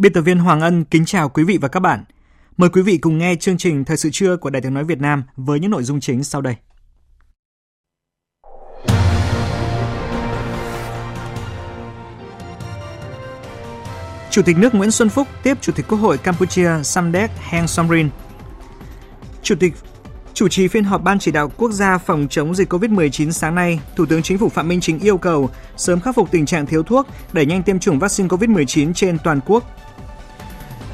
Biên tập viên Hoàng Ân kính chào quý vị và các bạn. Mời quý vị cùng nghe chương trình Thời sự trưa của Đài tiếng nói Việt Nam với những nội dung chính sau đây. Chủ tịch nước Nguyễn Xuân Phúc tiếp Chủ tịch Quốc hội Campuchia Samdech Heng Somrin. Chủ tịch Chủ trì phiên họp Ban chỉ đạo quốc gia phòng chống dịch COVID-19 sáng nay, Thủ tướng Chính phủ Phạm Minh Chính yêu cầu sớm khắc phục tình trạng thiếu thuốc, đẩy nhanh tiêm chủng vaccine COVID-19 trên toàn quốc,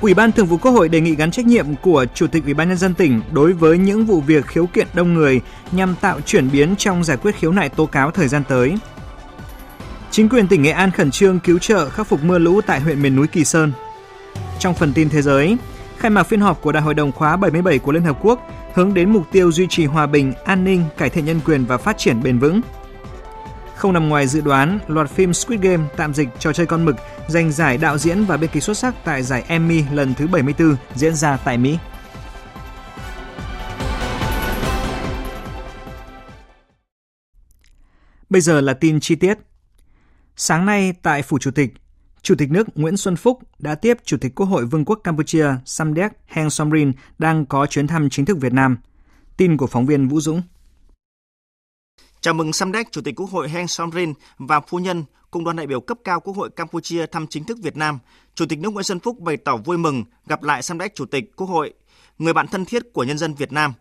Ủy ban Thường vụ Quốc hội đề nghị gắn trách nhiệm của Chủ tịch Ủy ban nhân dân tỉnh đối với những vụ việc khiếu kiện đông người nhằm tạo chuyển biến trong giải quyết khiếu nại tố cáo thời gian tới. Chính quyền tỉnh Nghệ An khẩn trương cứu trợ khắc phục mưa lũ tại huyện miền núi Kỳ Sơn. Trong phần tin thế giới, khai mạc phiên họp của Đại hội đồng khóa 77 của Liên Hợp Quốc hướng đến mục tiêu duy trì hòa bình, an ninh, cải thiện nhân quyền và phát triển bền vững. Không nằm ngoài dự đoán, loạt phim Squid Game tạm dịch trò chơi con mực giành giải đạo diễn và biên kịch xuất sắc tại giải Emmy lần thứ 74 diễn ra tại Mỹ. Bây giờ là tin chi tiết. Sáng nay tại Phủ Chủ tịch, Chủ tịch nước Nguyễn Xuân Phúc đã tiếp Chủ tịch Quốc hội Vương quốc Campuchia Samdech Heng Somrin đang có chuyến thăm chính thức Việt Nam. Tin của phóng viên Vũ Dũng. Chào mừng Samdech, Chủ tịch Quốc hội Heng Somrin và phu nhân cùng đoàn đại biểu cấp cao Quốc hội Campuchia thăm chính thức Việt Nam. Chủ tịch nước Nguyễn Xuân Phúc bày tỏ vui mừng gặp lại Samdech Chủ tịch Quốc hội, người bạn thân thiết của nhân dân Việt Nam.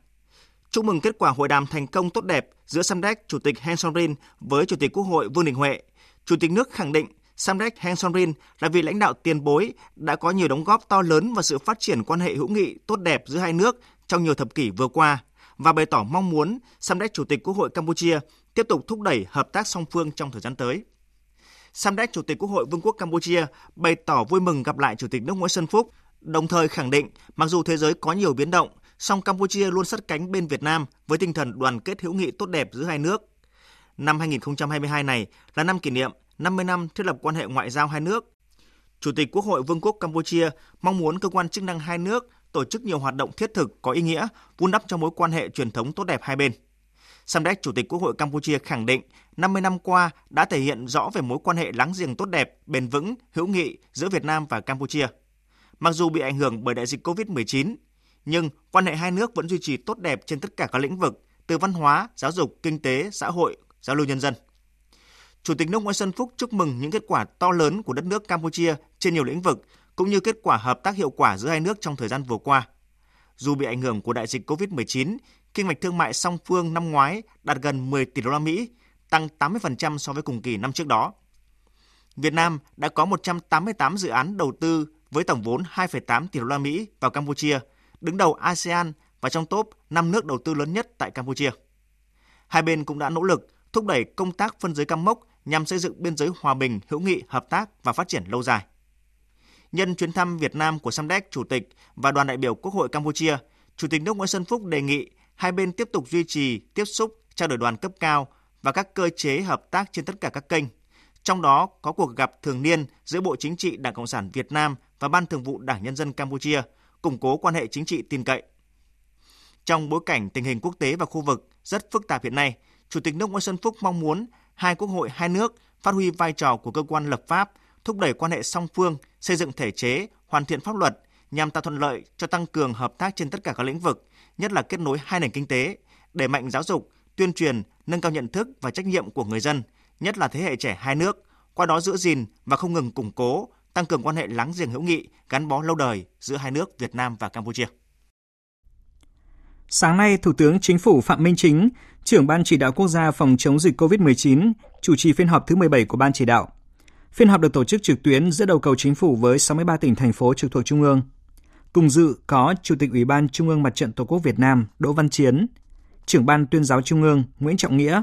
Chúc mừng kết quả hội đàm thành công tốt đẹp giữa Samdech Chủ tịch Heng Somrin với Chủ tịch Quốc hội Vương Đình Huệ. Chủ tịch nước khẳng định Samdech Heng Somrin là vị lãnh đạo tiền bối đã có nhiều đóng góp to lớn vào sự phát triển quan hệ hữu nghị tốt đẹp giữa hai nước trong nhiều thập kỷ vừa qua và bày tỏ mong muốn Samdech Chủ tịch Quốc hội Campuchia tiếp tục thúc đẩy hợp tác song phương trong thời gian tới. Samdech Chủ tịch Quốc hội Vương quốc Campuchia bày tỏ vui mừng gặp lại Chủ tịch nước Nguyễn Xuân Phúc, đồng thời khẳng định mặc dù thế giới có nhiều biến động, song Campuchia luôn sát cánh bên Việt Nam với tinh thần đoàn kết hữu nghị tốt đẹp giữa hai nước. Năm 2022 này là năm kỷ niệm 50 năm thiết lập quan hệ ngoại giao hai nước. Chủ tịch Quốc hội Vương quốc Campuchia mong muốn cơ quan chức năng hai nước tổ chức nhiều hoạt động thiết thực có ý nghĩa, vun đắp cho mối quan hệ truyền thống tốt đẹp hai bên. Samdech, Chủ tịch Quốc hội Campuchia khẳng định 50 năm qua đã thể hiện rõ về mối quan hệ láng giềng tốt đẹp, bền vững, hữu nghị giữa Việt Nam và Campuchia. Mặc dù bị ảnh hưởng bởi đại dịch COVID-19, nhưng quan hệ hai nước vẫn duy trì tốt đẹp trên tất cả các lĩnh vực, từ văn hóa, giáo dục, kinh tế, xã hội, giao lưu nhân dân. Chủ tịch nước Nguyễn Xuân Phúc chúc mừng những kết quả to lớn của đất nước Campuchia trên nhiều lĩnh vực, cũng như kết quả hợp tác hiệu quả giữa hai nước trong thời gian vừa qua. Dù bị ảnh hưởng của đại dịch COVID-19, kinh mạch thương mại song phương năm ngoái đạt gần 10 tỷ đô la Mỹ, tăng 80% so với cùng kỳ năm trước đó. Việt Nam đã có 188 dự án đầu tư với tổng vốn 2,8 tỷ đô la Mỹ vào Campuchia, đứng đầu ASEAN và trong top 5 nước đầu tư lớn nhất tại Campuchia. Hai bên cũng đã nỗ lực thúc đẩy công tác phân giới cam mốc nhằm xây dựng biên giới hòa bình, hữu nghị, hợp tác và phát triển lâu dài. Nhân chuyến thăm Việt Nam của Samdech Chủ tịch và đoàn đại biểu Quốc hội Campuchia, Chủ tịch nước Nguyễn Xuân Phúc đề nghị hai bên tiếp tục duy trì tiếp xúc, trao đổi đoàn cấp cao và các cơ chế hợp tác trên tất cả các kênh. Trong đó có cuộc gặp thường niên giữa Bộ Chính trị Đảng Cộng sản Việt Nam và Ban Thường vụ Đảng Nhân dân Campuchia, củng cố quan hệ chính trị tin cậy. Trong bối cảnh tình hình quốc tế và khu vực rất phức tạp hiện nay, Chủ tịch nước Nguyễn Xuân Phúc mong muốn hai quốc hội hai nước phát huy vai trò của cơ quan lập pháp, thúc đẩy quan hệ song phương, xây dựng thể chế, hoàn thiện pháp luật nhằm tạo thuận lợi cho tăng cường hợp tác trên tất cả các lĩnh vực, nhất là kết nối hai nền kinh tế, đẩy mạnh giáo dục, tuyên truyền, nâng cao nhận thức và trách nhiệm của người dân, nhất là thế hệ trẻ hai nước, qua đó giữ gìn và không ngừng củng cố, tăng cường quan hệ láng giềng hữu nghị, gắn bó lâu đời giữa hai nước Việt Nam và Campuchia. Sáng nay, Thủ tướng Chính phủ Phạm Minh Chính, trưởng Ban chỉ đạo quốc gia phòng chống dịch COVID-19, chủ trì phiên họp thứ 17 của Ban chỉ đạo. Phiên họp được tổ chức trực tuyến giữa đầu cầu chính phủ với 63 tỉnh thành phố trực thuộc Trung ương. Cùng dự có Chủ tịch Ủy ban Trung ương Mặt trận Tổ quốc Việt Nam Đỗ Văn Chiến, trưởng Ban tuyên giáo Trung ương Nguyễn Trọng Nghĩa,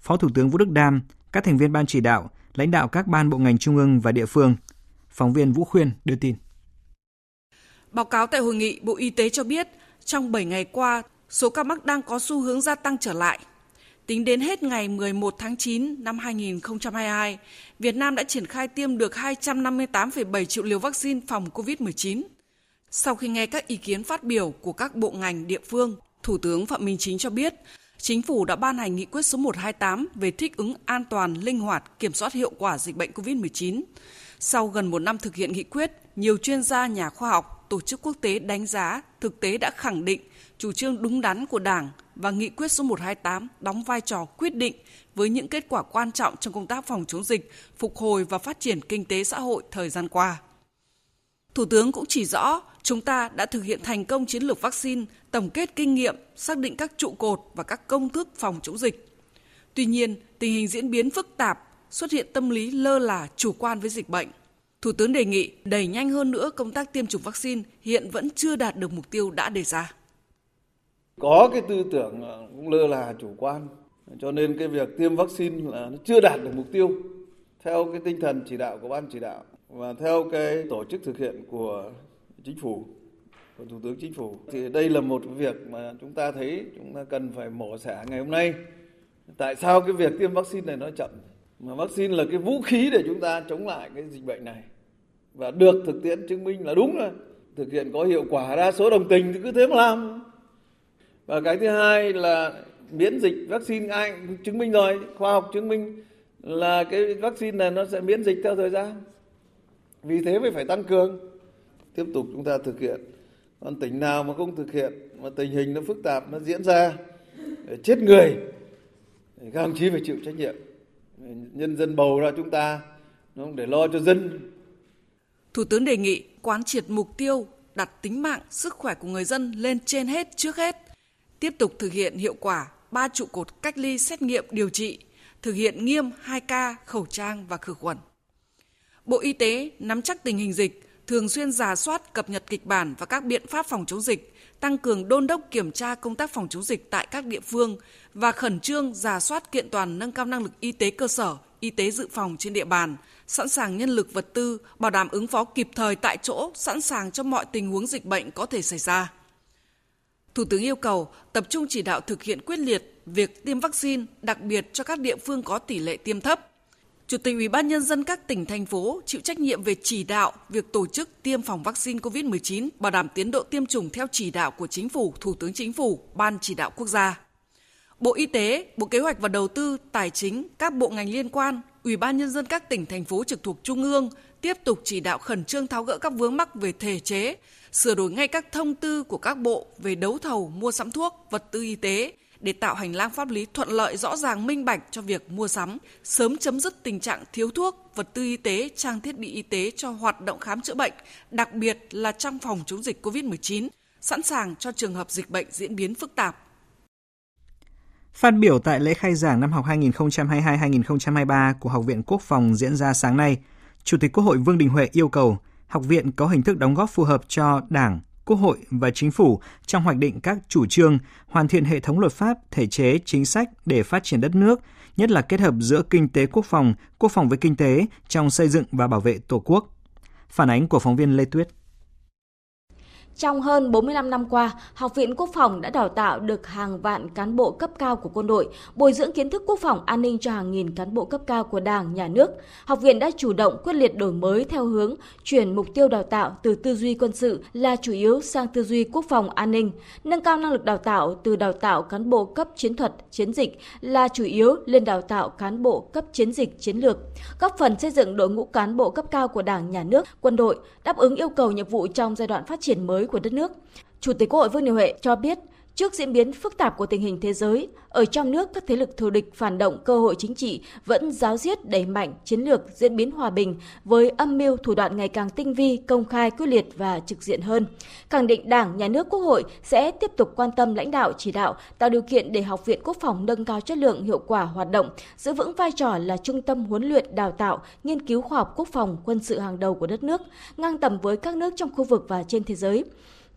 Phó Thủ tướng Vũ Đức Đam, các thành viên Ban chỉ đạo, lãnh đạo các ban bộ ngành trung ương và địa phương. Phóng viên Vũ Khuyên đưa tin. Báo cáo tại hội nghị, Bộ Y tế cho biết trong 7 ngày qua, số ca mắc đang có xu hướng gia tăng trở lại. Tính đến hết ngày 11 tháng 9 năm 2022, Việt Nam đã triển khai tiêm được 258,7 triệu liều vaccine phòng COVID-19. Sau khi nghe các ý kiến phát biểu của các bộ ngành địa phương, Thủ tướng Phạm Minh Chính cho biết, Chính phủ đã ban hành nghị quyết số 128 về thích ứng an toàn, linh hoạt, kiểm soát hiệu quả dịch bệnh COVID-19. Sau gần một năm thực hiện nghị quyết, nhiều chuyên gia, nhà khoa học, tổ chức quốc tế đánh giá thực tế đã khẳng định chủ trương đúng đắn của Đảng và nghị quyết số 128 đóng vai trò quyết định với những kết quả quan trọng trong công tác phòng chống dịch, phục hồi và phát triển kinh tế xã hội thời gian qua. Thủ tướng cũng chỉ rõ chúng ta đã thực hiện thành công chiến lược vaccine, tổng kết kinh nghiệm, xác định các trụ cột và các công thức phòng chống dịch. Tuy nhiên, tình hình diễn biến phức tạp, xuất hiện tâm lý lơ là, chủ quan với dịch bệnh. Thủ tướng đề nghị đẩy nhanh hơn nữa công tác tiêm chủng vaccine hiện vẫn chưa đạt được mục tiêu đã đề ra. Có cái tư tưởng ờ, cũng lơ là chủ quan, cho nên cái việc tiêm vaccine là nó chưa đạt được mục tiêu. Theo cái tinh thần chỉ đạo của ban chỉ đạo và theo cái tổ chức thực hiện của chính phủ của thủ tướng chính phủ thì đây là một việc mà chúng ta thấy chúng ta cần phải mổ xẻ ngày hôm nay. Tại sao cái việc tiêm vaccine này nó chậm? Mà vaccine là cái vũ khí để chúng ta chống lại cái dịch bệnh này. Và được thực tiễn chứng minh là đúng rồi. Thực hiện có hiệu quả đa số đồng tình thì cứ thế mà làm và cái thứ hai là miễn dịch vaccine ai chứng minh rồi khoa học chứng minh là cái vaccine này nó sẽ miễn dịch theo thời gian. Vì thế mới phải tăng cường. Tiếp tục chúng ta thực hiện. Còn tỉnh nào mà không thực hiện mà tình hình nó phức tạp nó diễn ra chết người các ông chí phải chịu trách nhiệm. Nhân dân bầu ra chúng ta nó để lo cho dân. Thủ tướng đề nghị quán triệt mục tiêu đặt tính mạng, sức khỏe của người dân lên trên hết trước hết, tiếp tục thực hiện hiệu quả ba trụ cột cách ly xét nghiệm điều trị, thực hiện nghiêm 2K khẩu trang và khử khuẩn. Bộ Y tế nắm chắc tình hình dịch, thường xuyên giả soát cập nhật kịch bản và các biện pháp phòng chống dịch, tăng cường đôn đốc kiểm tra công tác phòng chống dịch tại các địa phương và khẩn trương giả soát kiện toàn nâng cao năng lực y tế cơ sở, y tế dự phòng trên địa bàn, sẵn sàng nhân lực vật tư, bảo đảm ứng phó kịp thời tại chỗ, sẵn sàng cho mọi tình huống dịch bệnh có thể xảy ra. Thủ tướng yêu cầu tập trung chỉ đạo thực hiện quyết liệt việc tiêm vaccine, đặc biệt cho các địa phương có tỷ lệ tiêm thấp. Chủ tịch Ủy ban nhân dân các tỉnh thành phố chịu trách nhiệm về chỉ đạo việc tổ chức tiêm phòng vaccine COVID-19, bảo đảm tiến độ tiêm chủng theo chỉ đạo của Chính phủ, Thủ tướng Chính phủ, Ban chỉ đạo quốc gia. Bộ Y tế, Bộ Kế hoạch và Đầu tư, Tài chính, các bộ ngành liên quan, Ủy ban nhân dân các tỉnh thành phố trực thuộc trung ương tiếp tục chỉ đạo khẩn trương tháo gỡ các vướng mắc về thể chế, sửa đổi ngay các thông tư của các bộ về đấu thầu mua sắm thuốc, vật tư y tế để tạo hành lang pháp lý thuận lợi rõ ràng minh bạch cho việc mua sắm, sớm chấm dứt tình trạng thiếu thuốc, vật tư y tế, trang thiết bị y tế cho hoạt động khám chữa bệnh, đặc biệt là trong phòng chống dịch COVID-19, sẵn sàng cho trường hợp dịch bệnh diễn biến phức tạp. Phát biểu tại lễ khai giảng năm học 2022-2023 của Học viện Quốc phòng diễn ra sáng nay, Chủ tịch Quốc hội Vương Đình Huệ yêu cầu học viện có hình thức đóng góp phù hợp cho Đảng, Quốc hội và Chính phủ trong hoạch định các chủ trương, hoàn thiện hệ thống luật pháp, thể chế, chính sách để phát triển đất nước, nhất là kết hợp giữa kinh tế quốc phòng, quốc phòng với kinh tế trong xây dựng và bảo vệ Tổ quốc. Phản ánh của phóng viên Lê Tuyết. Trong hơn 45 năm qua, Học viện Quốc phòng đã đào tạo được hàng vạn cán bộ cấp cao của quân đội, bồi dưỡng kiến thức quốc phòng an ninh cho hàng nghìn cán bộ cấp cao của Đảng, Nhà nước. Học viện đã chủ động quyết liệt đổi mới theo hướng chuyển mục tiêu đào tạo từ tư duy quân sự là chủ yếu sang tư duy quốc phòng an ninh, nâng cao năng lực đào tạo từ đào tạo cán bộ cấp chiến thuật, chiến dịch là chủ yếu lên đào tạo cán bộ cấp chiến dịch chiến lược, góp phần xây dựng đội ngũ cán bộ cấp cao của Đảng, Nhà nước, quân đội đáp ứng yêu cầu nhiệm vụ trong giai đoạn phát triển mới mới của đất nước. Chủ tịch Quốc hội Vương Đình Huệ cho biết, Trước diễn biến phức tạp của tình hình thế giới, ở trong nước các thế lực thù địch phản động cơ hội chính trị vẫn giáo diết đẩy mạnh chiến lược diễn biến hòa bình với âm mưu thủ đoạn ngày càng tinh vi, công khai, quyết liệt và trực diện hơn. Khẳng định Đảng, Nhà nước, Quốc hội sẽ tiếp tục quan tâm lãnh đạo chỉ đạo, tạo điều kiện để Học viện Quốc phòng nâng cao chất lượng hiệu quả hoạt động, giữ vững vai trò là trung tâm huấn luyện, đào tạo, nghiên cứu khoa học quốc phòng, quân sự hàng đầu của đất nước, ngang tầm với các nước trong khu vực và trên thế giới.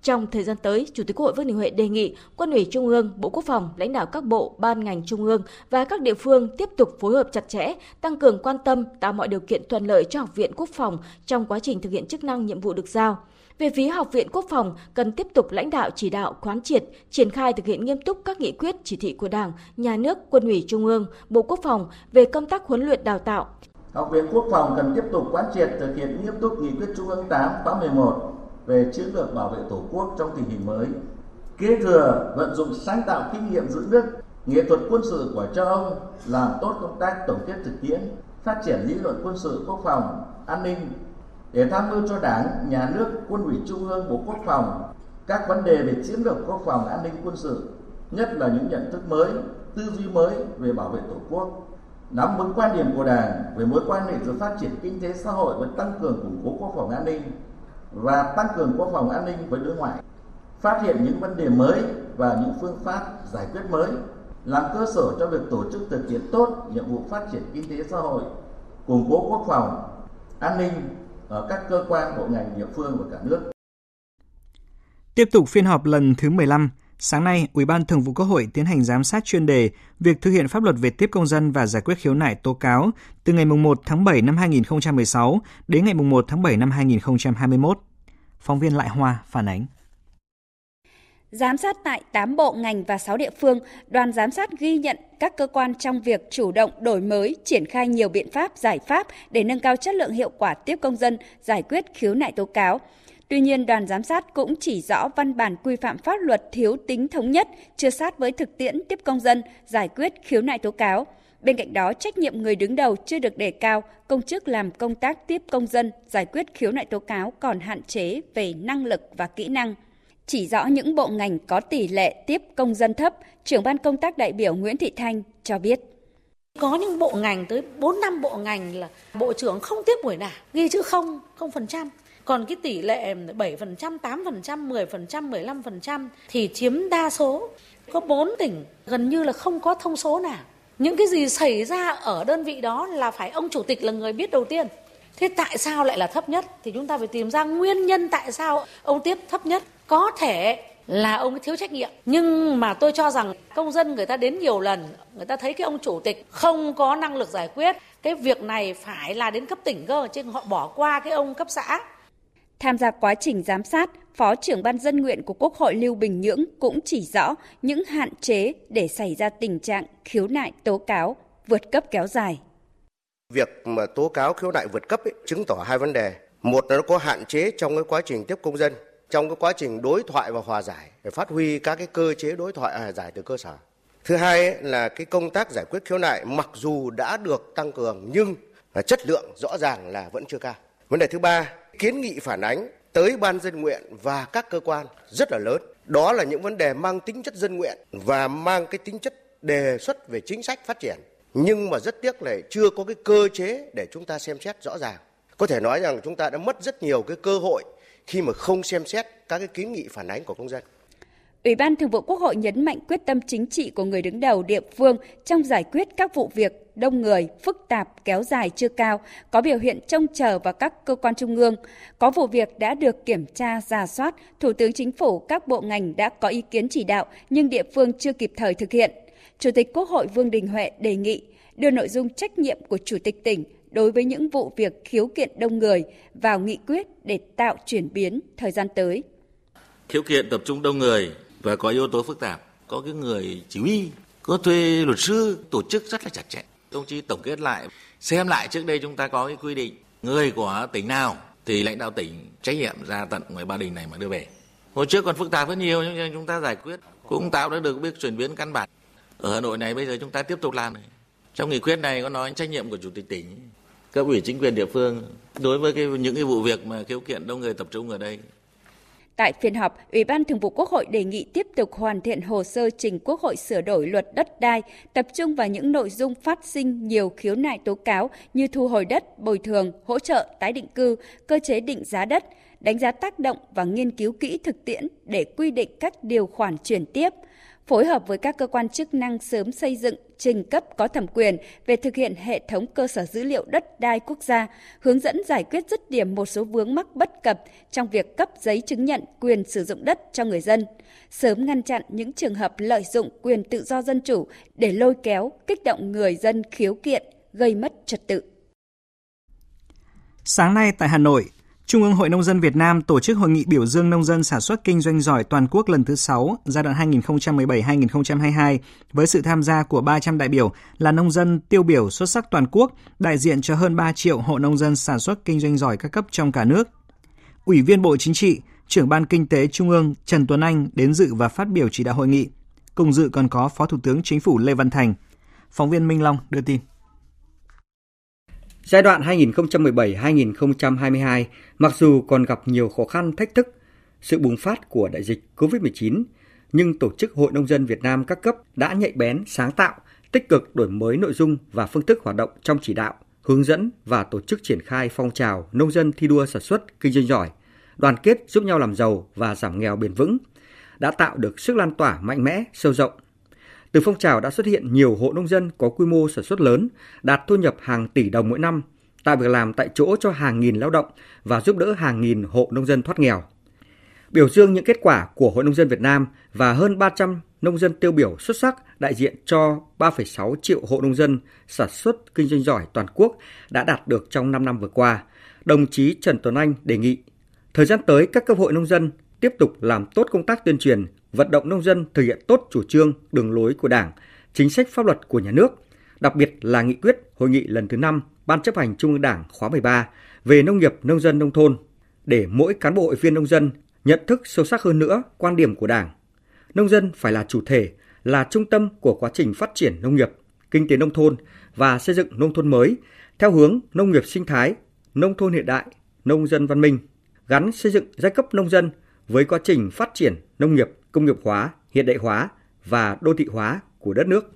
Trong thời gian tới, Chủ tịch Quốc hội Vương Đình Huệ đề nghị Quân ủy Trung ương, Bộ Quốc phòng, lãnh đạo các bộ, ban ngành trung ương và các địa phương tiếp tục phối hợp chặt chẽ, tăng cường quan tâm, tạo mọi điều kiện thuận lợi cho Học viện Quốc phòng trong quá trình thực hiện chức năng nhiệm vụ được giao. Về phía Học viện Quốc phòng cần tiếp tục lãnh đạo chỉ đạo quán triệt, triển khai thực hiện nghiêm túc các nghị quyết chỉ thị của Đảng, Nhà nước, Quân ủy Trung ương, Bộ Quốc phòng về công tác huấn luyện đào tạo. Học viện Quốc phòng cần tiếp tục quán triệt thực hiện nghiêm túc nghị quyết Trung ương 8 khóa 11 về chiến lược bảo vệ Tổ quốc trong tình hình mới, kế thừa vận dụng sáng tạo kinh nghiệm giữ nước, nghệ thuật quân sự của châu Âu, làm tốt công tác tổng kết thực tiễn, phát triển lý luận quân sự quốc phòng, an ninh để tham mưu cho Đảng, Nhà nước, Quân ủy Trung ương, Bộ Quốc phòng các vấn đề về chiến lược quốc phòng an ninh quân sự, nhất là những nhận thức mới, tư duy mới về bảo vệ Tổ quốc, nắm vững quan điểm của Đảng về mối quan hệ giữa phát triển kinh tế xã hội và tăng cường củng cố quốc phòng an ninh và tăng cường quốc phòng an ninh với đối ngoại, phát hiện những vấn đề mới và những phương pháp giải quyết mới, làm cơ sở cho việc tổ chức thực hiện tốt nhiệm vụ phát triển kinh tế xã hội, củng cố quốc phòng, an ninh ở các cơ quan bộ ngành địa phương và cả nước. Tiếp tục phiên họp lần thứ 15, sáng nay, Ủy ban Thường vụ Quốc hội tiến hành giám sát chuyên đề việc thực hiện pháp luật về tiếp công dân và giải quyết khiếu nại tố cáo từ ngày 1 tháng 7 năm 2016 đến ngày 1 tháng 7 năm 2021. Phóng viên Lại Hoa phản ánh. Giám sát tại 8 bộ ngành và 6 địa phương, đoàn giám sát ghi nhận các cơ quan trong việc chủ động đổi mới, triển khai nhiều biện pháp, giải pháp để nâng cao chất lượng hiệu quả tiếp công dân, giải quyết khiếu nại tố cáo. Tuy nhiên, đoàn giám sát cũng chỉ rõ văn bản quy phạm pháp luật thiếu tính thống nhất, chưa sát với thực tiễn tiếp công dân, giải quyết khiếu nại tố cáo. Bên cạnh đó, trách nhiệm người đứng đầu chưa được đề cao, công chức làm công tác tiếp công dân, giải quyết khiếu nại tố cáo còn hạn chế về năng lực và kỹ năng. Chỉ rõ những bộ ngành có tỷ lệ tiếp công dân thấp, trưởng ban công tác đại biểu Nguyễn Thị Thanh cho biết. Có những bộ ngành tới 4 năm bộ ngành là bộ trưởng không tiếp buổi nào, ghi chữ không, không phần trăm. Còn cái tỷ lệ 7%, 8%, 10%, 15% thì chiếm đa số. Có 4 tỉnh gần như là không có thông số nào. Những cái gì xảy ra ở đơn vị đó là phải ông chủ tịch là người biết đầu tiên. Thế tại sao lại là thấp nhất? Thì chúng ta phải tìm ra nguyên nhân tại sao ông tiếp thấp nhất. Có thể là ông thiếu trách nhiệm. Nhưng mà tôi cho rằng công dân người ta đến nhiều lần người ta thấy cái ông chủ tịch không có năng lực giải quyết cái việc này phải là đến cấp tỉnh cơ chứ họ bỏ qua cái ông cấp xã. Tham gia quá trình giám sát, Phó trưởng ban dân nguyện của Quốc hội Lưu Bình Nhưỡng cũng chỉ rõ những hạn chế để xảy ra tình trạng khiếu nại tố cáo vượt cấp kéo dài. Việc mà tố cáo khiếu nại vượt cấp ấy, chứng tỏ hai vấn đề. Một là nó có hạn chế trong cái quá trình tiếp công dân, trong cái quá trình đối thoại và hòa giải để phát huy các cái cơ chế đối thoại hòa giải từ cơ sở. Thứ hai ấy, là cái công tác giải quyết khiếu nại mặc dù đã được tăng cường nhưng chất lượng rõ ràng là vẫn chưa cao. Vấn đề thứ ba kiến nghị phản ánh tới ban dân nguyện và các cơ quan rất là lớn. Đó là những vấn đề mang tính chất dân nguyện và mang cái tính chất đề xuất về chính sách phát triển. Nhưng mà rất tiếc là chưa có cái cơ chế để chúng ta xem xét rõ ràng. Có thể nói rằng chúng ta đã mất rất nhiều cái cơ hội khi mà không xem xét các cái kiến nghị phản ánh của công dân. Ủy ban Thường vụ Quốc hội nhấn mạnh quyết tâm chính trị của người đứng đầu địa phương trong giải quyết các vụ việc đông người, phức tạp, kéo dài chưa cao, có biểu hiện trông chờ vào các cơ quan trung ương. Có vụ việc đã được kiểm tra, giả soát, Thủ tướng Chính phủ, các bộ ngành đã có ý kiến chỉ đạo nhưng địa phương chưa kịp thời thực hiện. Chủ tịch Quốc hội Vương Đình Huệ đề nghị đưa nội dung trách nhiệm của Chủ tịch tỉnh đối với những vụ việc khiếu kiện đông người vào nghị quyết để tạo chuyển biến thời gian tới. Khiếu kiện tập trung đông người và có yếu tố phức tạp có cái người chỉ huy có thuê luật sư tổ chức rất là chặt chẽ công chí, tổng kết lại, xem lại trước đây chúng ta có cái quy định, người của tỉnh nào thì lãnh đạo tỉnh trách nhiệm ra tận ngoài ba đình này mà đưa về. Hồi trước còn phức tạp rất nhiều, nhưng chúng ta giải quyết. Cũng tạo ra được biết chuyển biến căn bản. Ở hà nội này bây giờ chúng ta tiếp tục làm này. Trong nghị quyết này có nói trách nhiệm của chủ tịch tỉnh, cấp ủy chính quyền địa phương. Đối với cái, những cái vụ việc mà khiếu kiện đông người tập trung ở đây Tại phiên họp, Ủy ban Thường vụ Quốc hội đề nghị tiếp tục hoàn thiện hồ sơ trình Quốc hội sửa đổi luật đất đai, tập trung vào những nội dung phát sinh nhiều khiếu nại tố cáo như thu hồi đất, bồi thường, hỗ trợ, tái định cư, cơ chế định giá đất, đánh giá tác động và nghiên cứu kỹ thực tiễn để quy định các điều khoản chuyển tiếp – phối hợp với các cơ quan chức năng sớm xây dựng trình cấp có thẩm quyền về thực hiện hệ thống cơ sở dữ liệu đất đai quốc gia, hướng dẫn giải quyết dứt điểm một số vướng mắc bất cập trong việc cấp giấy chứng nhận quyền sử dụng đất cho người dân, sớm ngăn chặn những trường hợp lợi dụng quyền tự do dân chủ để lôi kéo, kích động người dân khiếu kiện, gây mất trật tự. Sáng nay tại Hà Nội, Trung ương Hội Nông dân Việt Nam tổ chức hội nghị biểu dương nông dân sản xuất kinh doanh giỏi toàn quốc lần thứ 6, giai đoạn 2017-2022, với sự tham gia của 300 đại biểu là nông dân tiêu biểu xuất sắc toàn quốc, đại diện cho hơn 3 triệu hộ nông dân sản xuất kinh doanh giỏi các cấp trong cả nước. Ủy viên Bộ Chính trị, trưởng Ban Kinh tế Trung ương Trần Tuấn Anh đến dự và phát biểu chỉ đạo hội nghị. Cùng dự còn có Phó Thủ tướng Chính phủ Lê Văn Thành. Phóng viên Minh Long đưa tin. Giai đoạn 2017-2022, mặc dù còn gặp nhiều khó khăn thách thức, sự bùng phát của đại dịch COVID-19, nhưng Tổ chức Hội Nông dân Việt Nam các cấp đã nhạy bén, sáng tạo, tích cực đổi mới nội dung và phương thức hoạt động trong chỉ đạo, hướng dẫn và tổ chức triển khai phong trào nông dân thi đua sản xuất, kinh doanh giỏi, đoàn kết giúp nhau làm giàu và giảm nghèo bền vững, đã tạo được sức lan tỏa mạnh mẽ, sâu rộng từ phong trào đã xuất hiện nhiều hộ nông dân có quy mô sản xuất lớn, đạt thu nhập hàng tỷ đồng mỗi năm, tạo việc làm tại chỗ cho hàng nghìn lao động và giúp đỡ hàng nghìn hộ nông dân thoát nghèo. Biểu dương những kết quả của Hội Nông dân Việt Nam và hơn 300 nông dân tiêu biểu xuất sắc đại diện cho 3,6 triệu hộ nông dân sản xuất kinh doanh giỏi toàn quốc đã đạt được trong 5 năm vừa qua, đồng chí Trần Tuấn Anh đề nghị thời gian tới các cấp hội nông dân tiếp tục làm tốt công tác tuyên truyền, vận động nông dân thực hiện tốt chủ trương, đường lối của Đảng, chính sách pháp luật của nhà nước, đặc biệt là nghị quyết hội nghị lần thứ 5 Ban chấp hành Trung ương Đảng khóa 13 về nông nghiệp nông dân nông thôn để mỗi cán bộ hội viên nông dân nhận thức sâu sắc hơn nữa quan điểm của Đảng. Nông dân phải là chủ thể, là trung tâm của quá trình phát triển nông nghiệp, kinh tế nông thôn và xây dựng nông thôn mới theo hướng nông nghiệp sinh thái, nông thôn hiện đại, nông dân văn minh, gắn xây dựng giai cấp nông dân với quá trình phát triển nông nghiệp công nghiệp hóa, hiện đại hóa và đô thị hóa của đất nước.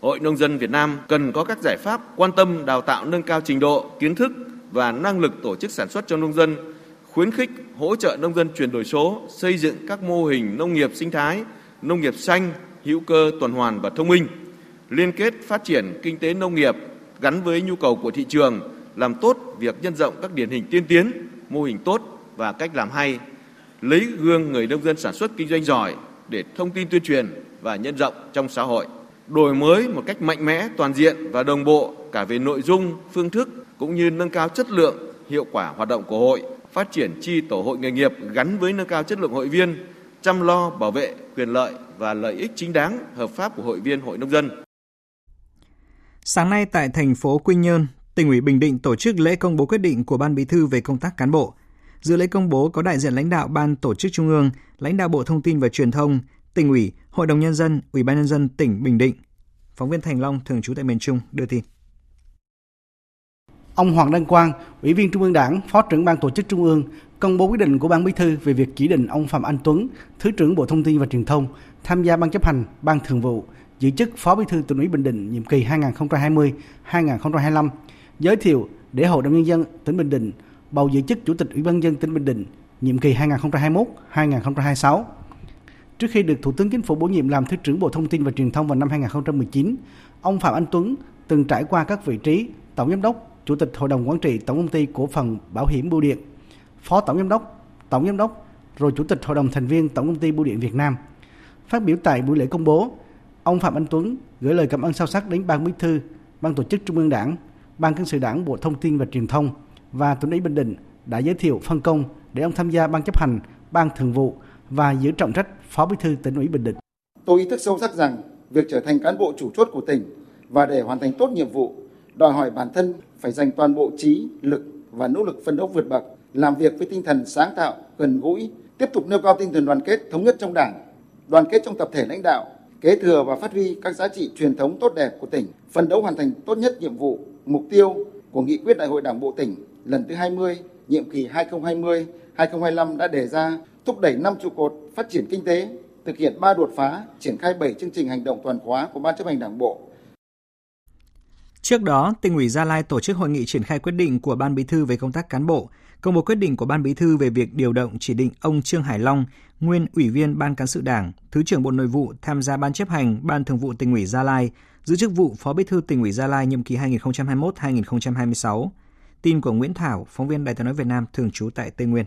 Hội Nông dân Việt Nam cần có các giải pháp quan tâm đào tạo nâng cao trình độ, kiến thức và năng lực tổ chức sản xuất cho nông dân, khuyến khích hỗ trợ nông dân chuyển đổi số, xây dựng các mô hình nông nghiệp sinh thái, nông nghiệp xanh, hữu cơ, tuần hoàn và thông minh, liên kết phát triển kinh tế nông nghiệp gắn với nhu cầu của thị trường, làm tốt việc nhân rộng các điển hình tiên tiến, mô hình tốt và cách làm hay lấy gương người nông dân sản xuất kinh doanh giỏi để thông tin tuyên truyền và nhân rộng trong xã hội đổi mới một cách mạnh mẽ toàn diện và đồng bộ cả về nội dung phương thức cũng như nâng cao chất lượng hiệu quả hoạt động của hội phát triển chi tổ hội nghề nghiệp gắn với nâng cao chất lượng hội viên chăm lo bảo vệ quyền lợi và lợi ích chính đáng hợp pháp của hội viên hội nông dân Sáng nay tại thành phố Quy Nhơn, tỉnh ủy Bình Định tổ chức lễ công bố quyết định của Ban Bí thư về công tác cán bộ. Dự lễ công bố có đại diện lãnh đạo Ban Tổ chức Trung ương, lãnh đạo Bộ Thông tin và Truyền thông, tỉnh ủy, Hội đồng Nhân dân, Ủy ban Nhân dân tỉnh Bình Định. Phóng viên Thành Long, thường trú tại miền Trung, đưa tin. Ông Hoàng Đăng Quang, Ủy viên Trung ương Đảng, Phó trưởng Ban Tổ chức Trung ương, công bố quyết định của Ban Bí thư về việc chỉ định ông Phạm Anh Tuấn, Thứ trưởng Bộ Thông tin và Truyền thông, tham gia Ban chấp hành, Ban thường vụ, giữ chức Phó Bí thư tỉnh ủy Bình Định nhiệm kỳ 2020-2025, giới thiệu để Hội đồng Nhân dân tỉnh Bình Định bầu giữ chức Chủ tịch Ủy ban dân tỉnh Bình Định nhiệm kỳ 2021-2026. Trước khi được Thủ tướng Chính phủ bổ nhiệm làm Thứ trưởng Bộ Thông tin và Truyền thông vào năm 2019, ông Phạm Anh Tuấn từng trải qua các vị trí Tổng Giám đốc, Chủ tịch Hội đồng Quản trị Tổng Công ty Cổ phần Bảo hiểm Bưu điện, Phó Tổng Giám đốc, Tổng Giám đốc, rồi Chủ tịch Hội đồng thành viên Tổng Công ty Bưu điện Việt Nam. Phát biểu tại buổi lễ công bố, ông Phạm Anh Tuấn gửi lời cảm ơn sâu sắc đến Ban Bí thư, Ban Tổ chức Trung ương Đảng, Ban Cán sự Đảng Bộ Thông tin và Truyền thông và tỉnh ủy Bình Định đã giới thiệu phân công để ông tham gia ban chấp hành, ban thường vụ và giữ trọng trách Phó Bí thư tỉnh ủy Bình Định. Tôi ý thức sâu sắc rằng việc trở thành cán bộ chủ chốt của tỉnh và để hoàn thành tốt nhiệm vụ đòi hỏi bản thân phải dành toàn bộ trí, lực và nỗ lực phân đấu vượt bậc, làm việc với tinh thần sáng tạo, gần gũi, tiếp tục nêu cao tinh thần đoàn kết thống nhất trong Đảng, đoàn kết trong tập thể lãnh đạo, kế thừa và phát huy các giá trị truyền thống tốt đẹp của tỉnh, phân đấu hoàn thành tốt nhất nhiệm vụ, mục tiêu của nghị quyết Đại hội Đảng bộ tỉnh lần thứ 20, nhiệm kỳ 2020-2025 đã đề ra thúc đẩy năm trụ cột phát triển kinh tế, thực hiện ba đột phá, triển khai 7 chương trình hành động toàn khóa của Ban chấp hành Đảng bộ. Trước đó, tỉnh ủy Gia Lai tổ chức hội nghị triển khai quyết định của Ban Bí thư về công tác cán bộ, công bố quyết định của Ban Bí thư về việc điều động chỉ định ông Trương Hải Long, nguyên ủy viên Ban cán sự Đảng, Thứ trưởng Bộ Nội vụ tham gia Ban chấp hành Ban Thường vụ tỉnh ủy Gia Lai, giữ chức vụ Phó Bí thư tỉnh ủy Gia Lai nhiệm kỳ 2021-2026. Tin của Nguyễn Thảo, phóng viên Đài tiếng nói Việt Nam thường trú tại Tây Nguyên.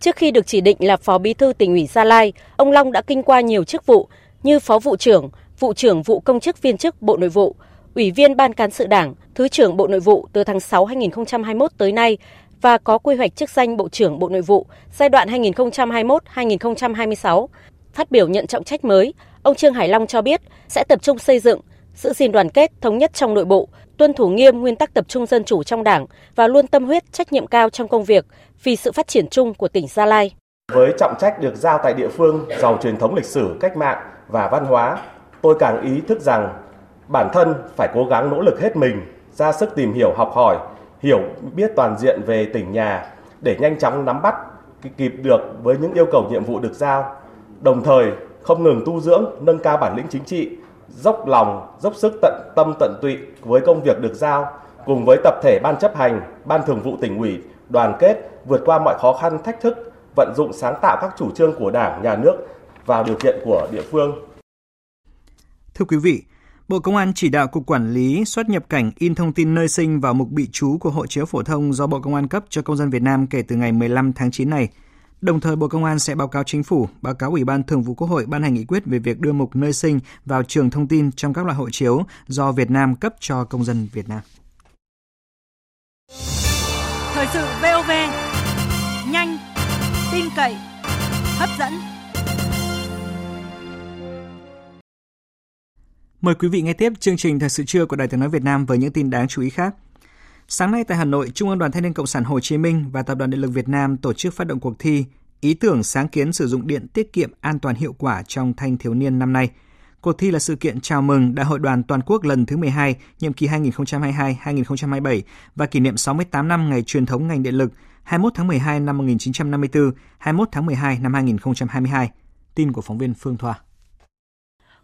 Trước khi được chỉ định là Phó Bí thư tỉnh ủy Gia Lai, ông Long đã kinh qua nhiều chức vụ như Phó vụ trưởng, vụ trưởng vụ công chức viên chức Bộ Nội vụ, Ủy viên Ban cán sự Đảng, Thứ trưởng Bộ Nội vụ từ tháng 6 2021 tới nay và có quy hoạch chức danh Bộ trưởng Bộ Nội vụ giai đoạn 2021-2026. Phát biểu nhận trọng trách mới, ông Trương Hải Long cho biết sẽ tập trung xây dựng, giữ gìn đoàn kết, thống nhất trong nội bộ, tuân thủ nghiêm nguyên tắc tập trung dân chủ trong Đảng và luôn tâm huyết trách nhiệm cao trong công việc vì sự phát triển chung của tỉnh Gia Lai. Với trọng trách được giao tại địa phương giàu truyền thống lịch sử, cách mạng và văn hóa, tôi càng ý thức rằng bản thân phải cố gắng nỗ lực hết mình, ra sức tìm hiểu học hỏi, hiểu biết toàn diện về tỉnh nhà để nhanh chóng nắm bắt kịp được với những yêu cầu nhiệm vụ được giao, đồng thời không ngừng tu dưỡng, nâng cao bản lĩnh chính trị, dốc lòng, dốc sức tận tâm tận tụy với công việc được giao, cùng với tập thể ban chấp hành, ban thường vụ tỉnh ủy, đoàn kết vượt qua mọi khó khăn thách thức, vận dụng sáng tạo các chủ trương của Đảng, Nhà nước vào điều kiện của địa phương. Thưa quý vị, Bộ Công an chỉ đạo Cục Quản lý xuất nhập cảnh in thông tin nơi sinh vào mục bị trú của hộ chiếu phổ thông do Bộ Công an cấp cho công dân Việt Nam kể từ ngày 15 tháng 9 này. Đồng thời, Bộ Công an sẽ báo cáo Chính phủ, báo cáo Ủy ban Thường vụ Quốc hội ban hành nghị quyết về việc đưa mục nơi sinh vào trường thông tin trong các loại hộ chiếu do Việt Nam cấp cho công dân Việt Nam. Thời sự VOV, nhanh, tin cậy, hấp dẫn. Mời quý vị nghe tiếp chương trình Thời sự trưa của Đài tiếng nói Việt Nam với những tin đáng chú ý khác. Sáng nay tại Hà Nội, Trung ương Đoàn Thanh niên Cộng sản Hồ Chí Minh và Tập đoàn Điện lực Việt Nam tổ chức phát động cuộc thi Ý tưởng sáng kiến sử dụng điện tiết kiệm an toàn hiệu quả trong thanh thiếu niên năm nay. Cuộc thi là sự kiện chào mừng Đại hội đoàn toàn quốc lần thứ 12, nhiệm kỳ 2022-2027 và kỷ niệm 68 năm ngày truyền thống ngành điện lực 21 tháng 12 năm 1954, 21 tháng 12 năm 2022. Tin của phóng viên Phương Thoa.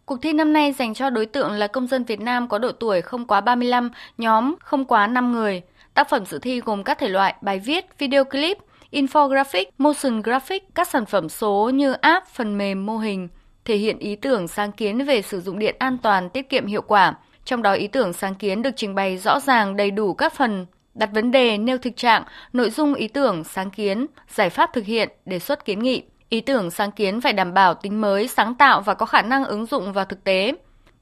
Cuộc thi năm nay dành cho đối tượng là công dân Việt Nam có độ tuổi không quá 35, nhóm không quá 5 người. Tác phẩm dự thi gồm các thể loại bài viết, video clip, infographic, motion graphic, các sản phẩm số như app, phần mềm, mô hình, thể hiện ý tưởng sáng kiến về sử dụng điện an toàn, tiết kiệm hiệu quả. Trong đó ý tưởng sáng kiến được trình bày rõ ràng đầy đủ các phần đặt vấn đề, nêu thực trạng, nội dung ý tưởng, sáng kiến, giải pháp thực hiện, đề xuất kiến nghị. Ý tưởng sáng kiến phải đảm bảo tính mới, sáng tạo và có khả năng ứng dụng vào thực tế.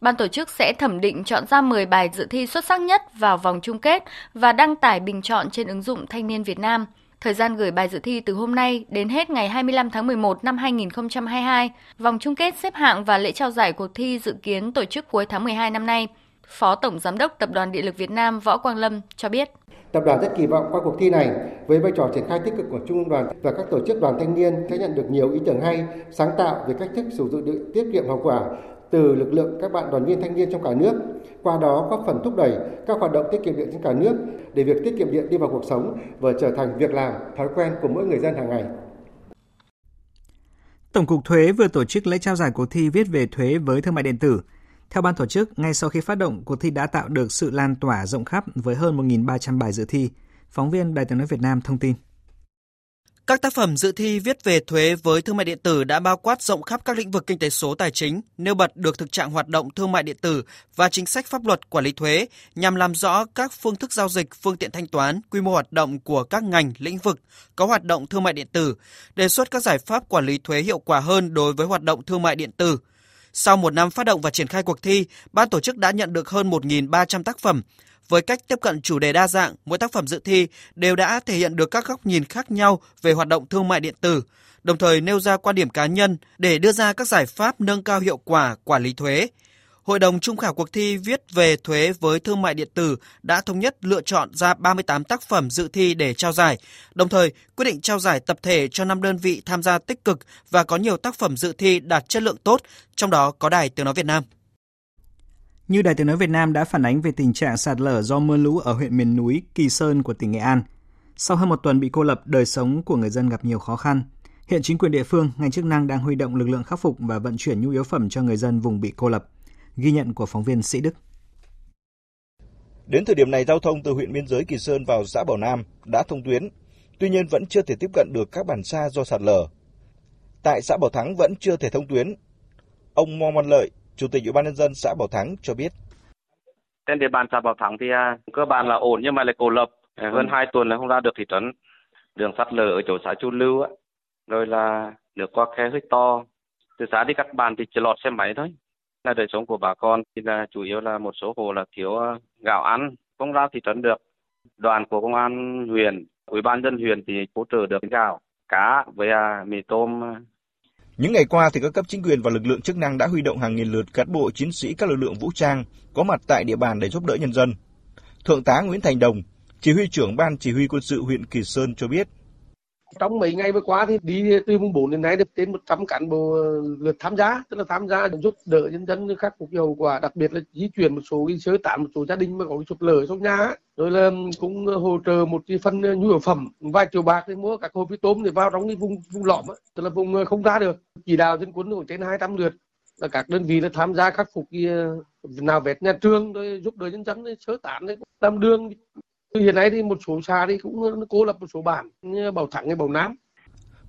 Ban tổ chức sẽ thẩm định chọn ra 10 bài dự thi xuất sắc nhất vào vòng chung kết và đăng tải bình chọn trên ứng dụng Thanh niên Việt Nam. Thời gian gửi bài dự thi từ hôm nay đến hết ngày 25 tháng 11 năm 2022. Vòng chung kết xếp hạng và lễ trao giải cuộc thi dự kiến tổ chức cuối tháng 12 năm nay. Phó Tổng Giám đốc Tập đoàn Điện lực Việt Nam Võ Quang Lâm cho biết. Tập đoàn rất kỳ vọng qua cuộc thi này với vai trò triển khai tích cực của Trung ương đoàn và các tổ chức đoàn thanh niên sẽ nhận được nhiều ý tưởng hay, sáng tạo về cách thức sử dụng điện tiết kiệm hiệu quả từ lực lượng các bạn đoàn viên thanh niên trong cả nước. Qua đó góp phần thúc đẩy các hoạt động tiết kiệm điện trên cả nước để việc tiết kiệm điện đi vào cuộc sống và trở thành việc làm, thói quen của mỗi người dân hàng ngày. Tổng cục Thuế vừa tổ chức lễ trao giải cuộc thi viết về thuế với thương mại điện tử. Theo ban tổ chức, ngay sau khi phát động, cuộc thi đã tạo được sự lan tỏa rộng khắp với hơn 1.300 bài dự thi. Phóng viên Đài tiếng nói Việt Nam thông tin. Các tác phẩm dự thi viết về thuế với thương mại điện tử đã bao quát rộng khắp các lĩnh vực kinh tế số tài chính, nêu bật được thực trạng hoạt động thương mại điện tử và chính sách pháp luật quản lý thuế nhằm làm rõ các phương thức giao dịch, phương tiện thanh toán, quy mô hoạt động của các ngành, lĩnh vực có hoạt động thương mại điện tử, đề xuất các giải pháp quản lý thuế hiệu quả hơn đối với hoạt động thương mại điện tử. Sau một năm phát động và triển khai cuộc thi, ban tổ chức đã nhận được hơn 1.300 tác phẩm, với cách tiếp cận chủ đề đa dạng, mỗi tác phẩm dự thi đều đã thể hiện được các góc nhìn khác nhau về hoạt động thương mại điện tử, đồng thời nêu ra quan điểm cá nhân để đưa ra các giải pháp nâng cao hiệu quả quản lý thuế. Hội đồng trung khảo cuộc thi viết về thuế với thương mại điện tử đã thống nhất lựa chọn ra 38 tác phẩm dự thi để trao giải, đồng thời quyết định trao giải tập thể cho 5 đơn vị tham gia tích cực và có nhiều tác phẩm dự thi đạt chất lượng tốt, trong đó có Đài Tiếng Nói Việt Nam. Như Đài Tiếng Nói Việt Nam đã phản ánh về tình trạng sạt lở do mưa lũ ở huyện miền núi Kỳ Sơn của tỉnh Nghệ An. Sau hơn một tuần bị cô lập, đời sống của người dân gặp nhiều khó khăn. Hiện chính quyền địa phương, ngành chức năng đang huy động lực lượng khắc phục và vận chuyển nhu yếu phẩm cho người dân vùng bị cô lập. Ghi nhận của phóng viên Sĩ Đức. Đến thời điểm này, giao thông từ huyện biên giới Kỳ Sơn vào xã Bảo Nam đã thông tuyến, tuy nhiên vẫn chưa thể tiếp cận được các bản xa do sạt lở. Tại xã Bảo Thắng vẫn chưa thể thông tuyến. Ông Mo Văn Lợi, Chủ tịch Ủy ban nhân dân xã Bảo Thắng cho biết. Trên địa bàn xã Bảo Thắng thì à, cơ bản là ổn nhưng mà lại cô lập. Hơn 2 tuần là không ra được thị trấn. Đường sạt lở ở chỗ xã Chu Lưu á, rồi là nước qua khe hơi to. Từ xã đi các bàn thì chỉ lọt xe máy thôi. Là đời sống của bà con thì là chủ yếu là một số hộ là thiếu ờ, gạo ăn, không ra thị trấn được. Đoàn của công an huyện, ủy ban dân huyện thì hỗ trợ được gạo, cá với à, mì tôm ờ. những ngày qua thì các cấp chính quyền và lực lượng chức năng đã huy động hàng nghìn lượt cán bộ chiến sĩ các lực lượng vũ trang có mặt tại địa bàn để giúp đỡ nhân dân. Thượng tá Nguyễn Thành Đồng, chỉ huy trưởng ban chỉ huy quân sự huyện Kỳ Sơn cho biết. Trong mấy ngày vừa qua thì đi từ mùng 4 đến nay được trên 100 cán bộ ờ, lượt tham gia, tức là tham gia giúp đỡ nhân dân khắc phục hậu quả, đặc biệt là di chuyển một số đi sơ tán một số gia đình mà có sụp lở trong nhà, rồi là cũng ờ, hỗ trợ một cái phần ờ, nhu yếu phẩm vài triệu bạc để mua các hộp tôm để vào trong cái vùng vùng lõm, tức là vùng không ra được. Chỉ đạo dân quân khoảng trên 200 lượt. Là các đơn vị là tham gia khắc phục cái nào vẹt nhà trường rồi giúp đỡ nhân dân sơ tán làm đường hiện nay thì một số xã thì cũng cố lập một số bản như Bảo Thắng hay Bảo Nam.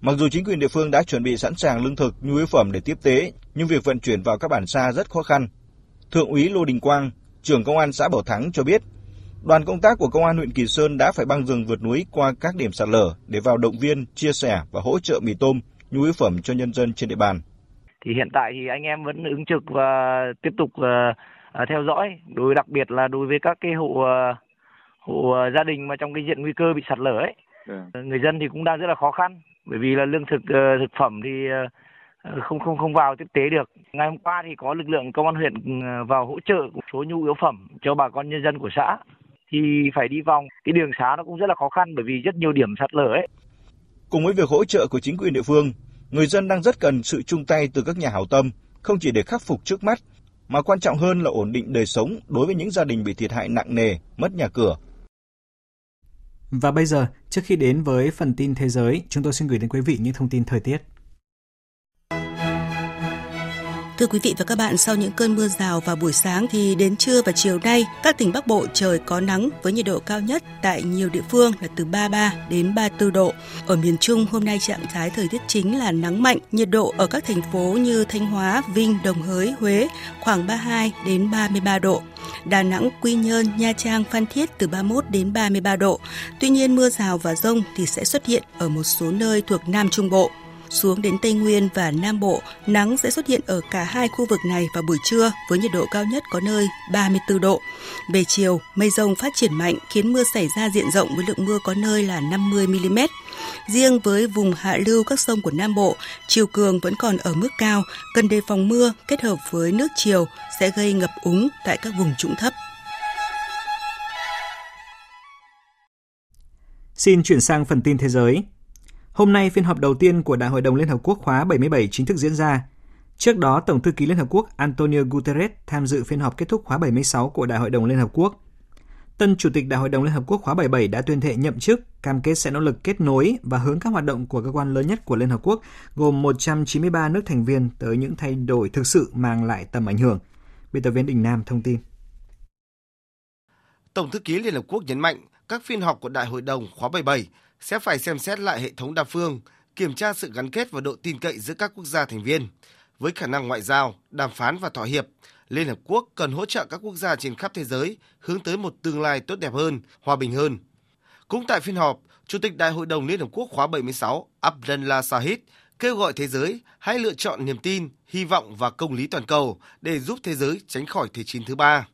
Mặc dù chính quyền địa phương đã chuẩn bị sẵn sàng lương thực, nhu yếu phẩm để tiếp tế, nhưng việc vận chuyển vào các bản xa rất khó khăn. Thượng úy Lô Đình Quang, trưởng công an xã Bảo Thắng cho biết, đoàn công tác của công an huyện Kỳ Sơn đã phải băng rừng vượt núi qua các điểm sạt lở để vào động viên, chia sẻ và hỗ trợ mì tôm, nhu yếu phẩm cho nhân dân trên địa bàn. Thì hiện tại thì anh em vẫn ứng trực và tiếp tục uh, theo dõi, đối đặc biệt là đối với các cái hộ uh, hộ ờ, gia đình mà trong cái diện nguy cơ bị sạt lở ấy. Ừ. người dân thì cũng đang rất là khó khăn bởi vì là lương thực uh, thực phẩm thì uh, không không không vào tiếp tế được. Ngày hôm qua thì có lực lượng công an huyện vào hỗ trợ một số nhu yếu phẩm cho bà con nhân dân của xã. Thì phải đi vòng cái đường xá nó cũng rất là khó khăn bởi vì rất nhiều điểm sạt lở ấy. Cùng với việc hỗ trợ của chính quyền địa phương người dân đang rất cần sự chung tay từ các nhà hảo tâm không chỉ để khắc phục trước mắt mà quan trọng hơn là ổn định đời sống đối với những gia đình bị thiệt hại nặng nề mất nhà cửa và bây giờ, trước khi đến với phần tin thế giới, chúng tôi xin gửi đến quý vị những thông tin thời tiết. Thưa quý vị và các bạn, sau những cơn mưa rào vào buổi sáng thì đến trưa và chiều nay, các tỉnh Bắc Bộ trời có nắng với nhiệt độ cao nhất tại nhiều địa phương là từ 33 đến 34 độ. Ở miền Trung, hôm nay trạng thái thời tiết chính là nắng mạnh, nhiệt độ ở các thành phố như Thanh Hóa, Vinh, Đồng Hới, Huế khoảng 32 đến 33 độ. Đà Nẵng, Quy Nhơn, Nha Trang, Phan Thiết từ 31 đến 33 độ. Tuy nhiên mưa rào và rông thì sẽ xuất hiện ở một số nơi thuộc Nam Trung Bộ. Xuống đến Tây Nguyên và Nam Bộ, nắng sẽ xuất hiện ở cả hai khu vực này vào buổi trưa với nhiệt độ cao nhất có nơi 34 độ. Về chiều, mây rông phát triển mạnh khiến mưa xảy ra diện rộng với lượng mưa có nơi là 50 mm. Riêng với vùng hạ lưu các sông của Nam Bộ, chiều cường vẫn còn ở mức cao, cần đề phòng mưa kết hợp với nước chiều sẽ gây ngập úng tại các vùng trũng thấp. Xin chuyển sang phần tin thế giới. Hôm nay, phiên họp đầu tiên của Đại hội đồng Liên Hợp Quốc khóa 77 chính thức diễn ra. Trước đó, Tổng thư ký Liên Hợp Quốc Antonio Guterres tham dự phiên họp kết thúc khóa 76 của Đại hội đồng Liên Hợp Quốc. Tân Chủ tịch Đại hội đồng Liên Hợp Quốc khóa 77 đã tuyên thệ nhậm chức, cam kết sẽ nỗ lực kết nối và hướng các hoạt động của cơ quan lớn nhất của Liên Hợp Quốc gồm 193 nước thành viên tới những thay đổi thực sự mang lại tầm ảnh hưởng. Biên tập viên Đình Nam thông tin. Tổng thư ký Liên Hợp Quốc nhấn mạnh các phiên họp của Đại hội đồng khóa 77 sẽ phải xem xét lại hệ thống đa phương, kiểm tra sự gắn kết và độ tin cậy giữa các quốc gia thành viên. Với khả năng ngoại giao, đàm phán và thỏa hiệp, Liên Hợp Quốc cần hỗ trợ các quốc gia trên khắp thế giới hướng tới một tương lai tốt đẹp hơn, hòa bình hơn. Cũng tại phiên họp, Chủ tịch Đại hội đồng Liên Hợp Quốc khóa 76 Abdullah Sahid kêu gọi thế giới hãy lựa chọn niềm tin, hy vọng và công lý toàn cầu để giúp thế giới tránh khỏi thế chiến thứ ba.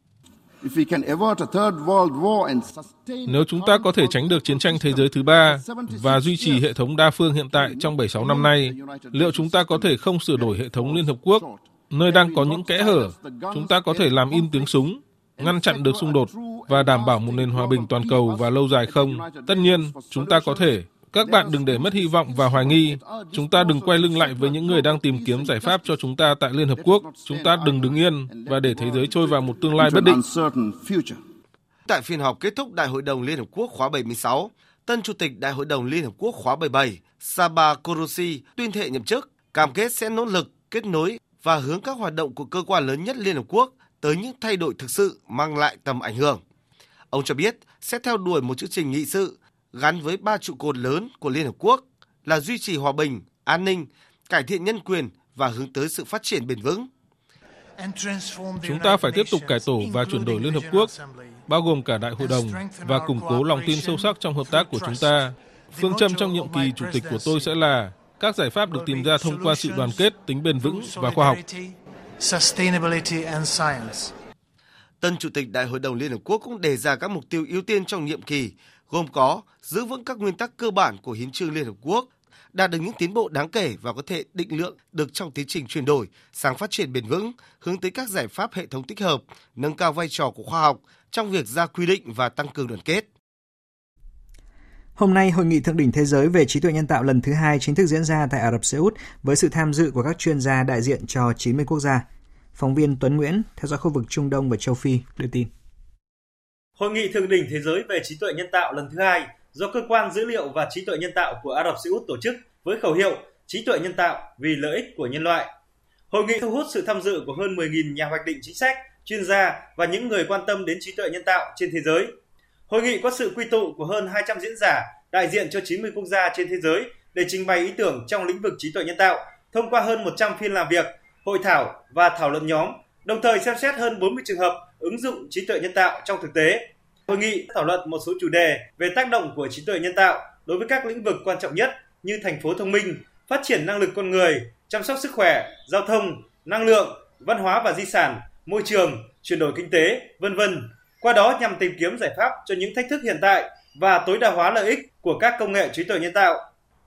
Nếu chúng ta có thể tránh được chiến tranh thế giới thứ ba và duy trì hệ thống đa phương hiện tại trong 76 năm nay, liệu chúng ta có thể không sửa đổi hệ thống Liên Hợp Quốc, nơi đang có những kẽ hở, chúng ta có thể làm im tiếng súng, ngăn chặn được xung đột và đảm bảo một nền hòa bình toàn cầu và lâu dài không? Tất nhiên, chúng ta có thể các bạn đừng để mất hy vọng và hoài nghi. Chúng ta đừng quay lưng lại với những người đang tìm kiếm giải pháp cho chúng ta tại Liên Hợp Quốc. Chúng ta đừng đứng yên và để thế giới trôi vào một tương lai bất định. Tại phiên họp kết thúc Đại hội đồng Liên Hợp Quốc khóa 76, tân Chủ tịch Đại hội đồng Liên Hợp Quốc khóa 77 Saba Korosi tuyên thệ nhậm chức, cam kết sẽ nỗ lực kết nối và hướng các hoạt động của cơ quan lớn nhất Liên Hợp Quốc tới những thay đổi thực sự mang lại tầm ảnh hưởng. Ông cho biết sẽ theo đuổi một chương trình nghị sự gắn với ba trụ cột lớn của Liên Hợp Quốc là duy trì hòa bình, an ninh, cải thiện nhân quyền và hướng tới sự phát triển bền vững. Chúng ta phải tiếp tục cải tổ và chuyển đổi Liên Hợp Quốc, bao gồm cả Đại hội đồng, và củng cố lòng tin sâu sắc trong hợp tác của chúng ta. Phương châm trong nhiệm kỳ chủ tịch của tôi sẽ là các giải pháp được tìm ra thông qua sự đoàn kết, tính bền vững và khoa học. Tân Chủ tịch Đại hội đồng Liên Hợp Quốc cũng đề ra các mục tiêu ưu tiên trong nhiệm kỳ, gồm có giữ vững các nguyên tắc cơ bản của Hiến trương Liên Hợp Quốc, đạt được những tiến bộ đáng kể và có thể định lượng được trong tiến trình chuyển đổi sang phát triển bền vững, hướng tới các giải pháp hệ thống tích hợp, nâng cao vai trò của khoa học trong việc ra quy định và tăng cường đoàn kết. Hôm nay, Hội nghị Thượng đỉnh Thế giới về trí tuệ nhân tạo lần thứ hai chính thức diễn ra tại Ả Rập Xê Út với sự tham dự của các chuyên gia đại diện cho 90 quốc gia. Phóng viên Tuấn Nguyễn theo dõi khu vực Trung Đông và Châu Phi đưa tin. Hội nghị Thượng đỉnh Thế giới về trí tuệ nhân tạo lần thứ hai do Cơ quan Dữ liệu và Trí tuệ nhân tạo của Ả Rập Xê Út tổ chức với khẩu hiệu Trí tuệ nhân tạo vì lợi ích của nhân loại. Hội nghị thu hút sự tham dự của hơn 10.000 nhà hoạch định chính sách, chuyên gia và những người quan tâm đến trí tuệ nhân tạo trên thế giới. Hội nghị có sự quy tụ của hơn 200 diễn giả đại diện cho 90 quốc gia trên thế giới để trình bày ý tưởng trong lĩnh vực trí tuệ nhân tạo thông qua hơn 100 phiên làm việc, hội thảo và thảo luận nhóm, đồng thời xem xét hơn 40 trường hợp ứng dụng trí tuệ nhân tạo trong thực tế. Hội nghị thảo luận một số chủ đề về tác động của trí tuệ nhân tạo đối với các lĩnh vực quan trọng nhất như thành phố thông minh, phát triển năng lực con người, chăm sóc sức khỏe, giao thông, năng lượng, văn hóa và di sản, môi trường, chuyển đổi kinh tế, vân vân. Qua đó nhằm tìm kiếm giải pháp cho những thách thức hiện tại và tối đa hóa lợi ích của các công nghệ trí tuệ nhân tạo.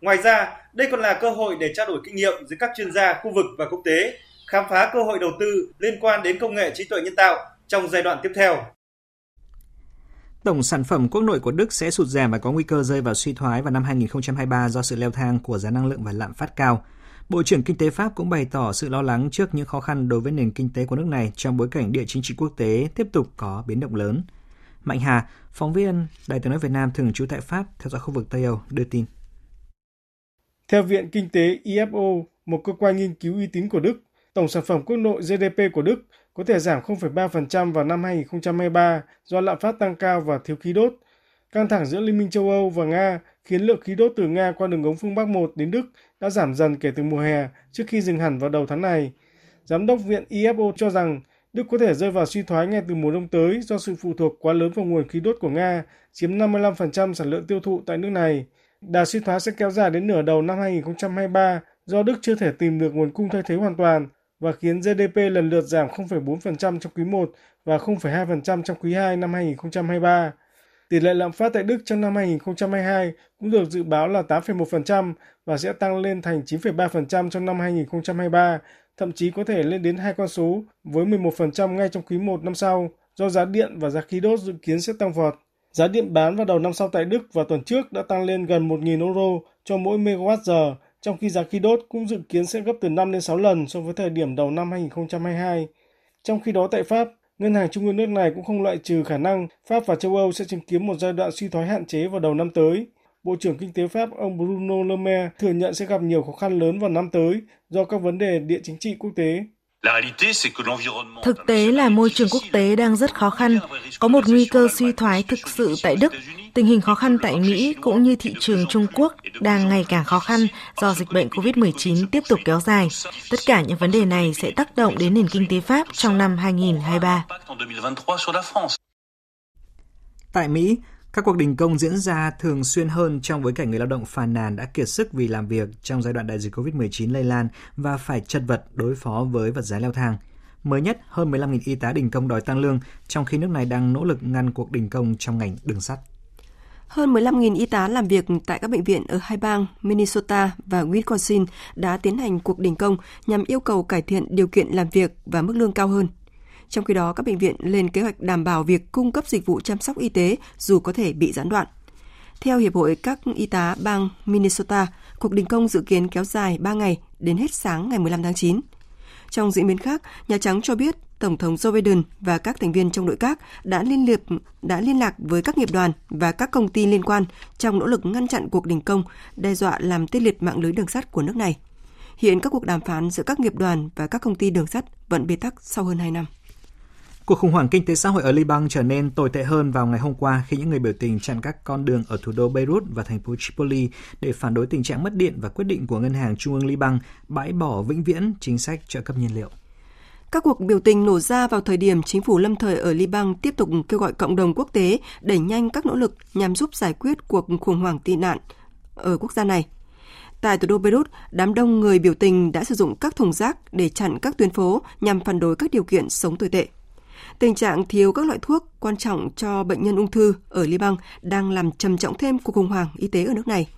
Ngoài ra, đây còn là cơ hội để trao đổi kinh nghiệm giữa các chuyên gia khu vực và quốc tế, khám phá cơ hội đầu tư liên quan đến công nghệ trí tuệ nhân tạo trong giai đoạn tiếp theo. Tổng sản phẩm quốc nội của Đức sẽ sụt giảm và có nguy cơ rơi vào suy thoái vào năm 2023 do sự leo thang của giá năng lượng và lạm phát cao. Bộ trưởng Kinh tế Pháp cũng bày tỏ sự lo lắng trước những khó khăn đối với nền kinh tế của nước này trong bối cảnh địa chính trị quốc tế tiếp tục có biến động lớn. Mạnh Hà, phóng viên Đài tiếng nói Việt Nam thường trú tại Pháp theo dõi khu vực Tây Âu đưa tin. Theo Viện Kinh tế IFO, một cơ quan nghiên cứu uy tín của Đức, tổng sản phẩm quốc nội GDP của Đức có thể giảm 0,3% vào năm 2023 do lạm phát tăng cao và thiếu khí đốt. Căng thẳng giữa Liên minh châu Âu và Nga khiến lượng khí đốt từ Nga qua đường ống phương Bắc 1 đến Đức đã giảm dần kể từ mùa hè trước khi dừng hẳn vào đầu tháng này. Giám đốc viện IFO cho rằng Đức có thể rơi vào suy thoái ngay từ mùa đông tới do sự phụ thuộc quá lớn vào nguồn khí đốt của Nga, chiếm 55% sản lượng tiêu thụ tại nước này. Đà suy thoái sẽ kéo dài đến nửa đầu năm 2023 do Đức chưa thể tìm được nguồn cung thay thế hoàn toàn và khiến GDP lần lượt giảm 0,4% trong quý 1 và 0,2% trong quý 2 năm 2023. Tỷ lệ lạm phát tại Đức trong năm 2022 cũng được dự báo là 8,1% và sẽ tăng lên thành 9,3% trong năm 2023, thậm chí có thể lên đến hai con số với 11% ngay trong quý 1 năm sau do giá điện và giá khí đốt dự kiến sẽ tăng vọt. Giá điện bán vào đầu năm sau tại Đức vào tuần trước đã tăng lên gần 1.000 euro cho mỗi megawatt giờ, trong khi giá khí đốt cũng dự kiến sẽ gấp từ 5 đến 6 lần so với thời điểm đầu năm 2022. Trong khi đó tại Pháp, Ngân hàng Trung ương nước này cũng không loại trừ khả năng Pháp và châu Âu sẽ chứng kiến một giai đoạn suy thoái hạn chế vào đầu năm tới. Bộ trưởng Kinh tế Pháp ông Bruno Le Maire thừa nhận sẽ gặp nhiều khó khăn lớn vào năm tới do các vấn đề địa chính trị quốc tế. Thực tế là môi trường quốc tế đang rất khó khăn, có một nguy cơ suy thoái thực sự tại Đức. Tình hình khó khăn tại Mỹ cũng như thị trường Trung Quốc đang ngày càng khó khăn do dịch bệnh COVID-19 tiếp tục kéo dài. Tất cả những vấn đề này sẽ tác động đến nền kinh tế Pháp trong năm 2023. Tại Mỹ, các cuộc đình công diễn ra thường xuyên hơn trong bối cảnh người lao động phàn nàn đã kiệt sức vì làm việc trong giai đoạn đại dịch COVID-19 lây lan và phải chật vật đối phó với vật giá leo thang. Mới nhất, hơn 15.000 y tá đình công đòi tăng lương, trong khi nước này đang nỗ lực ngăn cuộc đình công trong ngành đường sắt. Hơn 15.000 y tá làm việc tại các bệnh viện ở hai bang Minnesota và Wisconsin đã tiến hành cuộc đình công nhằm yêu cầu cải thiện điều kiện làm việc và mức lương cao hơn. Trong khi đó, các bệnh viện lên kế hoạch đảm bảo việc cung cấp dịch vụ chăm sóc y tế dù có thể bị gián đoạn. Theo Hiệp hội các y tá bang Minnesota, cuộc đình công dự kiến kéo dài 3 ngày đến hết sáng ngày 15 tháng 9. Trong diễn biến khác, Nhà Trắng cho biết Tổng thống Joe Biden và các thành viên trong nội các đã liên liệp đã liên lạc với các nghiệp đoàn và các công ty liên quan trong nỗ lực ngăn chặn cuộc đình công đe dọa làm tê liệt mạng lưới đường sắt của nước này. Hiện các cuộc đàm phán giữa các nghiệp đoàn và các công ty đường sắt vẫn bế tắc sau hơn 2 năm. Cuộc khủng hoảng kinh tế xã hội ở Liban trở nên tồi tệ hơn vào ngày hôm qua khi những người biểu tình chặn các con đường ở thủ đô Beirut và thành phố Tripoli để phản đối tình trạng mất điện và quyết định của Ngân hàng Trung ương Liban bãi bỏ vĩnh viễn chính sách trợ cấp nhiên liệu. Các cuộc biểu tình nổ ra vào thời điểm chính phủ lâm thời ở Liban tiếp tục kêu gọi cộng đồng quốc tế đẩy nhanh các nỗ lực nhằm giúp giải quyết cuộc khủng hoảng tị nạn ở quốc gia này. Tại thủ đô Beirut, đám đông người biểu tình đã sử dụng các thùng rác để chặn các tuyến phố nhằm phản đối các điều kiện sống tồi tệ. Tình trạng thiếu các loại thuốc quan trọng cho bệnh nhân ung thư ở Liban đang làm trầm trọng thêm cuộc khủng hoảng y tế ở nước này.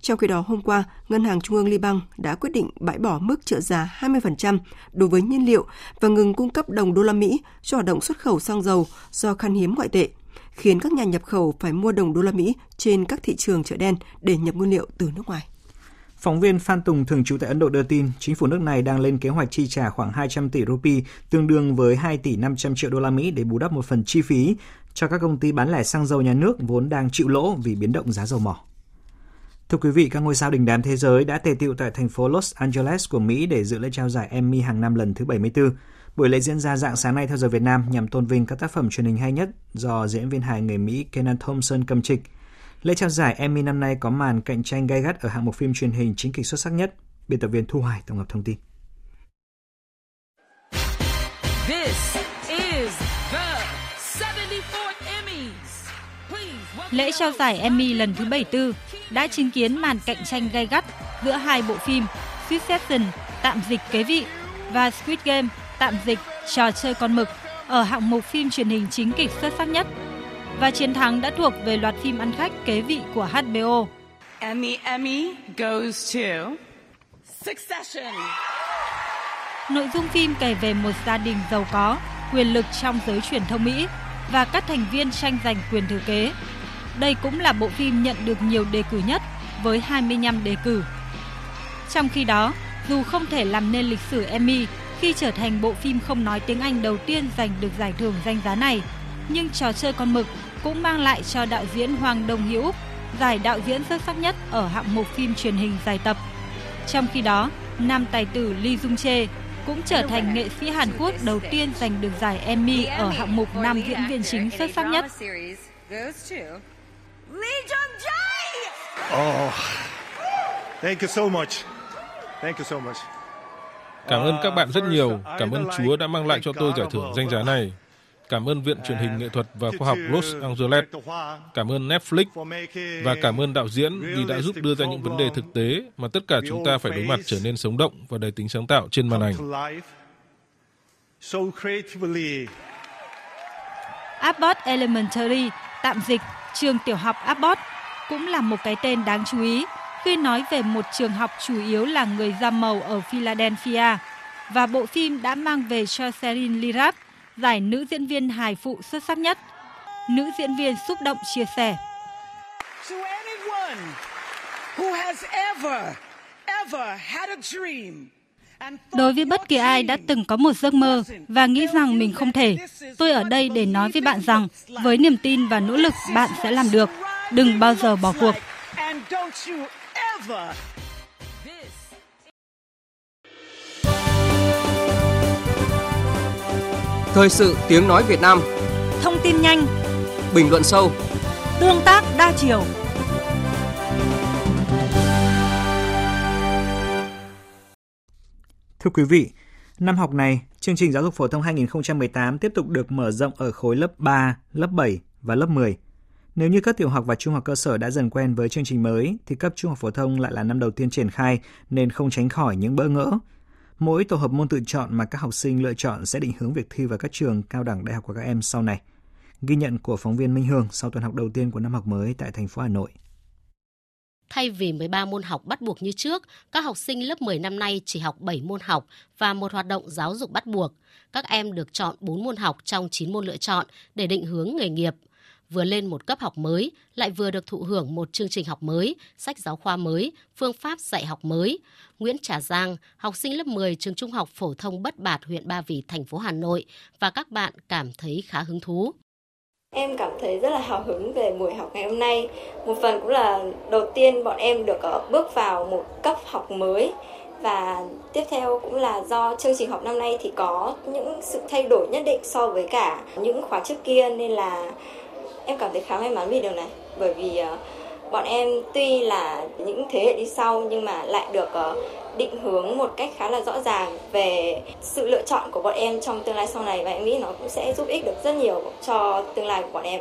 Trong khi đó, hôm qua, Ngân hàng Trung ương Liban đã quyết định bãi bỏ mức trợ giá 20% đối với nhiên liệu và ngừng cung cấp đồng đô la Mỹ cho hoạt động xuất khẩu xăng dầu do khan hiếm ngoại tệ, khiến các nhà nhập khẩu phải mua đồng đô la Mỹ trên các thị trường chợ đen để nhập nguyên liệu từ nước ngoài. Phóng viên Phan Tùng thường trú tại Ấn Độ đưa tin, chính phủ nước này đang lên kế hoạch chi trả khoảng 200 tỷ rupee, tương đương với 2 tỷ 500 triệu đô la Mỹ để bù đắp một phần chi phí cho các công ty bán lẻ xăng dầu nhà nước vốn đang chịu lỗ vì biến động giá dầu mỏ. Thưa quý vị, các ngôi sao đình đám thế giới đã tề tựu tại thành phố Los Angeles của Mỹ để dự lễ trao giải Emmy hàng năm lần thứ 74. Buổi lễ diễn ra dạng sáng nay theo giờ Việt Nam nhằm tôn vinh các tác phẩm truyền hình hay nhất do diễn viên hài người Mỹ Kenan Thompson cầm trịch. Lễ trao giải Emmy năm nay có màn cạnh tranh gay gắt ở hạng mục phim truyền hình chính kịch xuất sắc nhất. Biên tập viên Thu Hoài tổng hợp thông tin. This is the 74th Emmys. Lễ trao giải Emmy lần thứ 74 đã chứng kiến màn cạnh tranh gay gắt giữa hai bộ phim Succession tạm dịch kế vị và Squid Game tạm dịch trò chơi con mực ở hạng mục phim truyền hình chính kịch xuất sắc nhất và chiến thắng đã thuộc về loạt phim ăn khách kế vị của HBO. And the Emmy goes to Succession. Nội dung phim kể về một gia đình giàu có, quyền lực trong giới truyền thông Mỹ và các thành viên tranh giành quyền thừa kế. Đây cũng là bộ phim nhận được nhiều đề cử nhất với 25 đề cử. Trong khi đó, dù không thể làm nên lịch sử Emmy khi trở thành bộ phim không nói tiếng Anh đầu tiên giành được giải thưởng danh giá này, nhưng trò chơi con mực cũng mang lại cho đạo diễn Hoàng Đông Hiếu giải đạo diễn xuất sắc nhất ở hạng mục phim truyền hình dài tập. Trong khi đó, nam tài tử Lee Jung Chae cũng trở thành nghệ sĩ Hàn Quốc đầu tiên giành được giải Emmy ở hạng mục nam diễn viên chính xuất sắc nhất. Lee Jung Jae! Oh, thank you so much. Thank you so much. Cảm ơn các bạn rất nhiều. Cảm ơn Chúa đã mang lại cho tôi giải thưởng danh giá này. Cảm ơn Viện Truyền hình Nghệ thuật và Khoa học Los Angeles. Cảm ơn Netflix. Và cảm ơn đạo diễn vì đã giúp đưa ra những vấn đề thực tế mà tất cả chúng ta phải đối mặt trở nên sống động và đầy tính sáng tạo trên màn ảnh. Abbott Elementary, tạm dịch trường tiểu học Abbott, cũng là một cái tên đáng chú ý khi nói về một trường học chủ yếu là người da màu ở Philadelphia. Và bộ phim đã mang về cho Sherin Lirat giải nữ diễn viên hài phụ xuất sắc nhất. Nữ diễn viên xúc động chia sẻ. Đối với bất kỳ ai đã từng có một giấc mơ và nghĩ rằng mình không thể, tôi ở đây để nói với bạn rằng với niềm tin và nỗ lực bạn sẽ làm được. Đừng bao giờ bỏ cuộc. Thời sự tiếng nói Việt Nam Thông tin nhanh Bình luận sâu Tương tác đa chiều Thưa quý vị, năm học này, chương trình giáo dục phổ thông 2018 tiếp tục được mở rộng ở khối lớp 3, lớp 7 và lớp 10. Nếu như các tiểu học và trung học cơ sở đã dần quen với chương trình mới, thì cấp trung học phổ thông lại là năm đầu tiên triển khai nên không tránh khỏi những bỡ ngỡ. Mỗi tổ hợp môn tự chọn mà các học sinh lựa chọn sẽ định hướng việc thi vào các trường cao đẳng đại học của các em sau này. Ghi nhận của phóng viên Minh Hương sau tuần học đầu tiên của năm học mới tại thành phố Hà Nội. Thay vì 13 môn học bắt buộc như trước, các học sinh lớp 10 năm nay chỉ học 7 môn học và một hoạt động giáo dục bắt buộc. Các em được chọn 4 môn học trong 9 môn lựa chọn để định hướng nghề nghiệp vừa lên một cấp học mới, lại vừa được thụ hưởng một chương trình học mới, sách giáo khoa mới, phương pháp dạy học mới. Nguyễn Trà Giang, học sinh lớp 10 trường Trung học phổ thông Bất Bạt, huyện Ba Vì, thành phố Hà Nội và các bạn cảm thấy khá hứng thú. Em cảm thấy rất là hào hứng về buổi học ngày hôm nay. Một phần cũng là đầu tiên bọn em được ờ, bước vào một cấp học mới và tiếp theo cũng là do chương trình học năm nay thì có những sự thay đổi nhất định so với cả những khóa trước kia nên là em cảm thấy khá may mắn vì điều này. Bởi vì uh, bọn em tuy là những thế hệ đi sau nhưng mà lại được uh, định hướng một cách khá là rõ ràng về sự lựa chọn của bọn em trong tương lai sau này và em nghĩ nó cũng sẽ giúp ích được rất nhiều cho tương lai của bọn em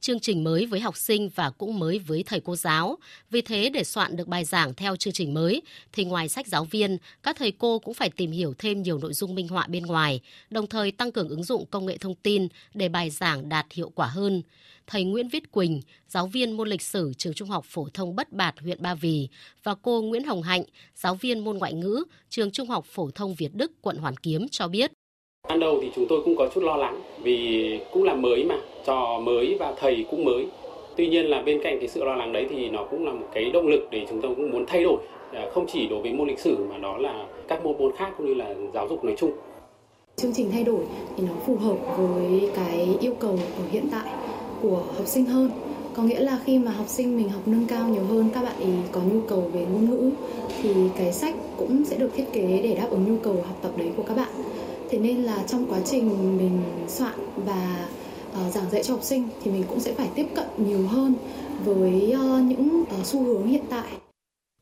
chương trình mới với học sinh và cũng mới với thầy cô giáo. Vì thế để soạn được bài giảng theo chương trình mới thì ngoài sách giáo viên, các thầy cô cũng phải tìm hiểu thêm nhiều nội dung minh họa bên ngoài, đồng thời tăng cường ứng dụng công nghệ thông tin để bài giảng đạt hiệu quả hơn. Thầy Nguyễn Viết Quỳnh, giáo viên môn lịch sử trường Trung học phổ thông Bất Bạt, huyện Ba Vì và cô Nguyễn Hồng Hạnh, giáo viên môn ngoại ngữ trường Trung học phổ thông Việt Đức, quận Hoàn Kiếm cho biết. Ban đầu thì chúng tôi cũng có chút lo lắng vì cũng là mới mà, trò mới và thầy cũng mới. Tuy nhiên là bên cạnh cái sự lo lắng đấy thì nó cũng là một cái động lực để chúng tôi cũng muốn thay đổi à, không chỉ đối với môn lịch sử mà đó là các môn môn khác cũng như là giáo dục nói chung. Chương trình thay đổi thì nó phù hợp với cái yêu cầu ở hiện tại của học sinh hơn có nghĩa là khi mà học sinh mình học nâng cao nhiều hơn các bạn ý có nhu cầu về ngôn ngữ thì cái sách cũng sẽ được thiết kế để đáp ứng nhu cầu học tập đấy của các bạn thế nên là trong quá trình mình soạn và uh, giảng dạy cho học sinh thì mình cũng sẽ phải tiếp cận nhiều hơn với uh, những uh, xu hướng hiện tại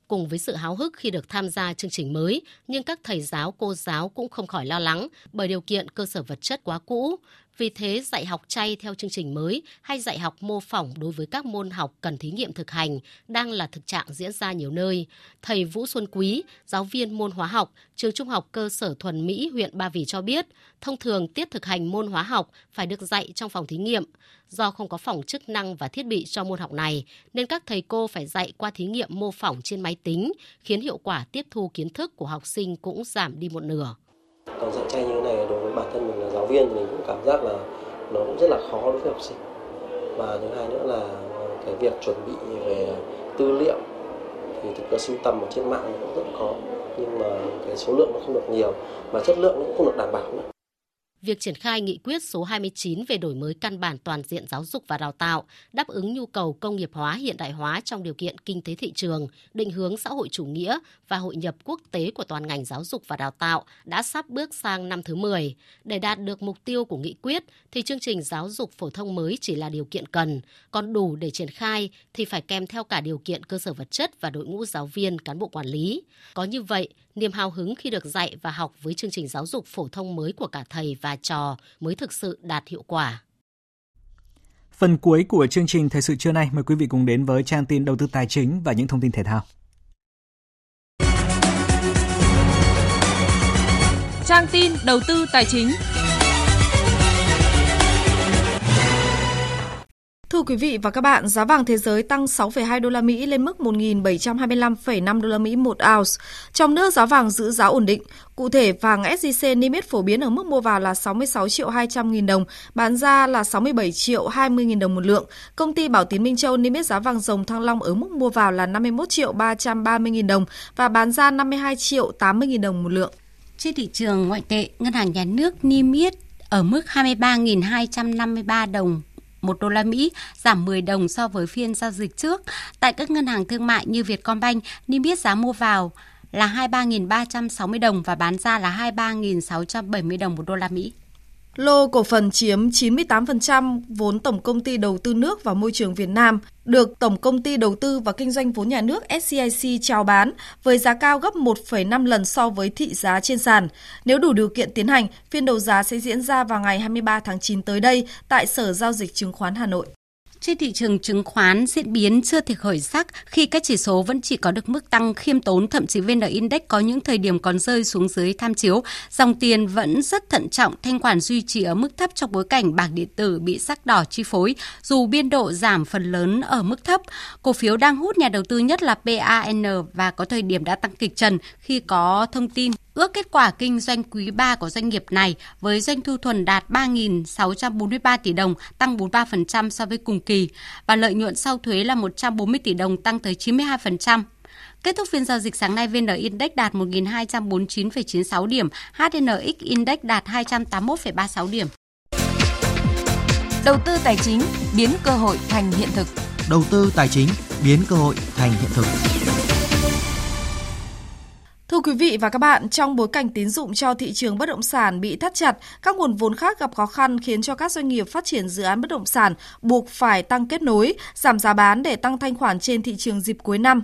cùng với sự háo hức khi được tham gia chương trình mới, nhưng các thầy giáo, cô giáo cũng không khỏi lo lắng bởi điều kiện cơ sở vật chất quá cũ. Vì thế, dạy học chay theo chương trình mới hay dạy học mô phỏng đối với các môn học cần thí nghiệm thực hành đang là thực trạng diễn ra nhiều nơi. Thầy Vũ Xuân Quý, giáo viên môn hóa học, trường Trung học cơ sở Thuần Mỹ, huyện Ba Vì cho biết, thông thường tiết thực hành môn hóa học phải được dạy trong phòng thí nghiệm. Do không có phòng chức năng và thiết bị cho môn học này, nên các thầy cô phải dạy qua thí nghiệm mô phỏng trên máy tính, khiến hiệu quả tiếp thu kiến thức của học sinh cũng giảm đi một nửa. Còn dạy chay như thế này đối với bản thân mình là giáo viên mình cũng cảm giác là nó cũng rất là khó đối với học sinh. Và thứ hai nữa là cái việc chuẩn bị về tư liệu thì thực ra sưu tầm ở trên mạng cũng rất khó, nhưng mà cái số lượng nó không được nhiều, mà chất lượng cũng không được đảm bảo nữa việc triển khai nghị quyết số 29 về đổi mới căn bản toàn diện giáo dục và đào tạo, đáp ứng nhu cầu công nghiệp hóa hiện đại hóa trong điều kiện kinh tế thị trường, định hướng xã hội chủ nghĩa và hội nhập quốc tế của toàn ngành giáo dục và đào tạo đã sắp bước sang năm thứ 10. Để đạt được mục tiêu của nghị quyết thì chương trình giáo dục phổ thông mới chỉ là điều kiện cần, còn đủ để triển khai thì phải kèm theo cả điều kiện cơ sở vật chất và đội ngũ giáo viên, cán bộ quản lý. Có như vậy, niềm hào hứng khi được dạy và học với chương trình giáo dục phổ thông mới của cả thầy và trò mới thực sự đạt hiệu quả. Phần cuối của chương trình Thời sự trưa nay, mời quý vị cùng đến với trang tin đầu tư tài chính và những thông tin thể thao. Trang tin đầu tư tài chính. Thưa quý vị và các bạn, giá vàng thế giới tăng 6,2 đô la Mỹ lên mức 1.725,5 đô la Mỹ một ounce. Trong nước giá vàng giữ giá ổn định. Cụ thể, vàng SJC niêm yết phổ biến ở mức mua vào là 66 triệu 200 nghìn đồng, bán ra là 67 triệu 20 nghìn đồng một lượng. Công ty Bảo Tín Minh Châu niêm yết giá vàng dòng thăng long ở mức mua vào là 51 triệu 330 nghìn đồng và bán ra 52 triệu 80 nghìn đồng một lượng. Trên thị trường ngoại tệ, Ngân hàng Nhà nước niêm yết ở mức 23.253 đồng 1 đô la Mỹ, giảm 10 đồng so với phiên giao dịch trước. Tại các ngân hàng thương mại như Vietcombank, niêm yết giá mua vào là 23.360 đồng và bán ra là 23.670 đồng một đô la Mỹ. Lô cổ phần chiếm 98% vốn Tổng Công ty Đầu tư nước và Môi trường Việt Nam được Tổng Công ty Đầu tư và Kinh doanh vốn nhà nước SCIC chào bán với giá cao gấp 1,5 lần so với thị giá trên sàn. Nếu đủ điều kiện tiến hành, phiên đấu giá sẽ diễn ra vào ngày 23 tháng 9 tới đây tại Sở Giao dịch Chứng khoán Hà Nội. Trên thị trường chứng khoán diễn biến chưa thể khởi sắc khi các chỉ số vẫn chỉ có được mức tăng khiêm tốn, thậm chí VN Index có những thời điểm còn rơi xuống dưới tham chiếu. Dòng tiền vẫn rất thận trọng, thanh khoản duy trì ở mức thấp trong bối cảnh bảng điện tử bị sắc đỏ chi phối, dù biên độ giảm phần lớn ở mức thấp. Cổ phiếu đang hút nhà đầu tư nhất là PAN và có thời điểm đã tăng kịch trần khi có thông tin Ước kết quả kinh doanh quý 3 của doanh nghiệp này với doanh thu thuần đạt 3.643 tỷ đồng, tăng 43% so với cùng kỳ, và lợi nhuận sau thuế là 140 tỷ đồng, tăng tới 92%. Kết thúc phiên giao dịch sáng nay, VN Index đạt 1.249,96 điểm, HNX Index đạt 281,36 điểm. Đầu tư tài chính biến cơ hội thành hiện thực. Đầu tư tài chính biến cơ hội thành hiện thực. Thưa quý vị và các bạn, trong bối cảnh tín dụng cho thị trường bất động sản bị thắt chặt, các nguồn vốn khác gặp khó khăn khiến cho các doanh nghiệp phát triển dự án bất động sản buộc phải tăng kết nối, giảm giá bán để tăng thanh khoản trên thị trường dịp cuối năm.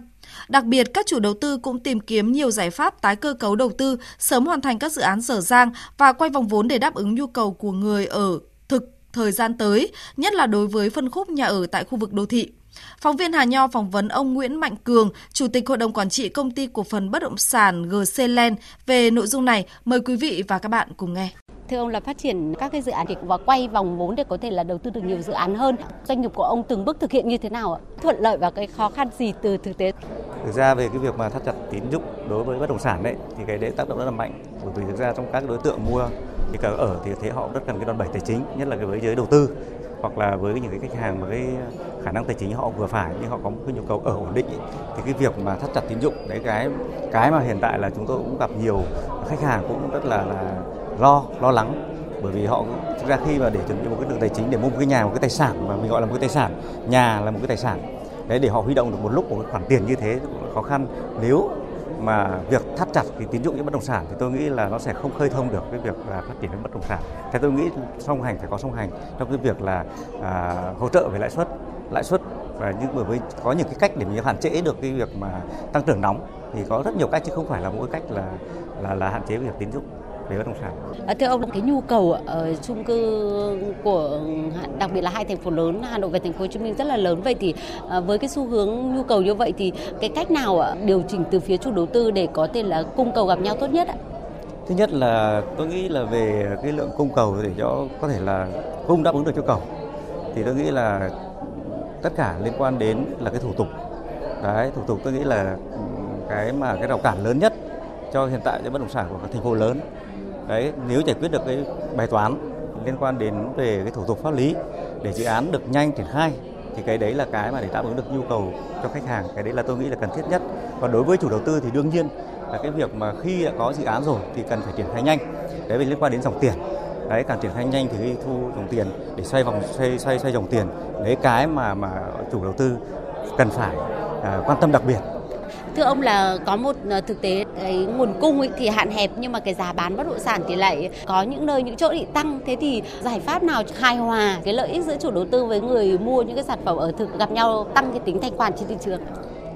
Đặc biệt, các chủ đầu tư cũng tìm kiếm nhiều giải pháp tái cơ cấu đầu tư, sớm hoàn thành các dự án dở dang và quay vòng vốn để đáp ứng nhu cầu của người ở thực thời gian tới, nhất là đối với phân khúc nhà ở tại khu vực đô thị. Phóng viên Hà Nho phỏng vấn ông Nguyễn Mạnh Cường, Chủ tịch Hội đồng Quản trị Công ty Cổ phần Bất động sản GC Land về nội dung này. Mời quý vị và các bạn cùng nghe. Thưa ông là phát triển các cái dự án thì và quay vòng vốn để có thể là đầu tư được nhiều dự án hơn. Doanh nghiệp của ông từng bước thực hiện như thế nào ạ? Thuận lợi và cái khó khăn gì từ thực tế? Thực ra về cái việc mà thắt chặt tín dụng đối với bất động sản đấy thì cái đấy tác động rất là mạnh bởi vì thực ra trong các đối tượng mua thì cả ở thì thấy họ rất cần cái đòn bẩy tài chính nhất là cái với giới đầu tư hoặc là với những cái khách hàng mà cái khả năng tài chính họ vừa phải nhưng họ có một cái nhu cầu ở ổn định thì cái việc mà thắt chặt tín dụng đấy cái cái mà hiện tại là chúng tôi cũng gặp nhiều khách hàng cũng rất là, là lo lo lắng. Bởi vì họ thực ra khi mà để chuẩn bị một cái đường tài chính để mua một cái nhà một cái tài sản mà mình gọi là một cái tài sản nhà là một cái tài sản đấy để họ huy động được một lúc một cái khoản tiền như thế khó khăn. Nếu mà việc thắt chặt cái tín dụng những bất động sản thì tôi nghĩ là nó sẽ không khơi thông được cái việc là phát triển bất động sản. Thế tôi nghĩ song hành phải có song hành trong cái việc là à, hỗ trợ về lãi suất, lãi suất và những bởi vì có những cái cách để mình hạn chế được cái việc mà tăng trưởng nóng thì có rất nhiều cách chứ không phải là mỗi cách là là là hạn chế việc tín dụng về bất động sản. À, thưa ông, cái nhu cầu ở chung cư của đặc biệt là hai thành phố lớn Hà Nội và Thành phố Hồ Chí Minh rất là lớn. Vậy thì à, với cái xu hướng nhu cầu như vậy thì cái cách nào điều chỉnh từ phía chủ đầu tư để có thể là cung cầu gặp nhau tốt nhất ạ? Thứ nhất là tôi nghĩ là về cái lượng cung cầu để cho có thể là cung đáp ứng được cho cầu. Thì tôi nghĩ là tất cả liên quan đến là cái thủ tục. Đấy thủ tục tôi nghĩ là cái mà cái rào cản lớn nhất cho hiện tại cho bất động sản của các thành phố lớn đấy nếu giải quyết được cái bài toán liên quan đến về cái thủ tục pháp lý để dự án được nhanh triển khai thì cái đấy là cái mà để đáp ứng được nhu cầu cho khách hàng. Cái đấy là tôi nghĩ là cần thiết nhất. Còn đối với chủ đầu tư thì đương nhiên là cái việc mà khi đã có dự án rồi thì cần phải triển khai nhanh. Đấy vì liên quan đến dòng tiền. Đấy càng triển khai nhanh thì thu dòng tiền để xoay vòng xoay xoay xoay dòng tiền đấy cái mà mà chủ đầu tư cần phải à, quan tâm đặc biệt thưa ông là có một ờ, thực tế cái nguồn cung ấy thì hạn hẹp nhưng mà cái giá bán bất động sản thì lại có những nơi những chỗ bị tăng. Thế thì giải pháp nào hài hòa cái lợi ích giữa chủ đầu tư với người mua những cái sản phẩm ở thực gặp nhau tăng cái tính thanh khoản trên thị trường?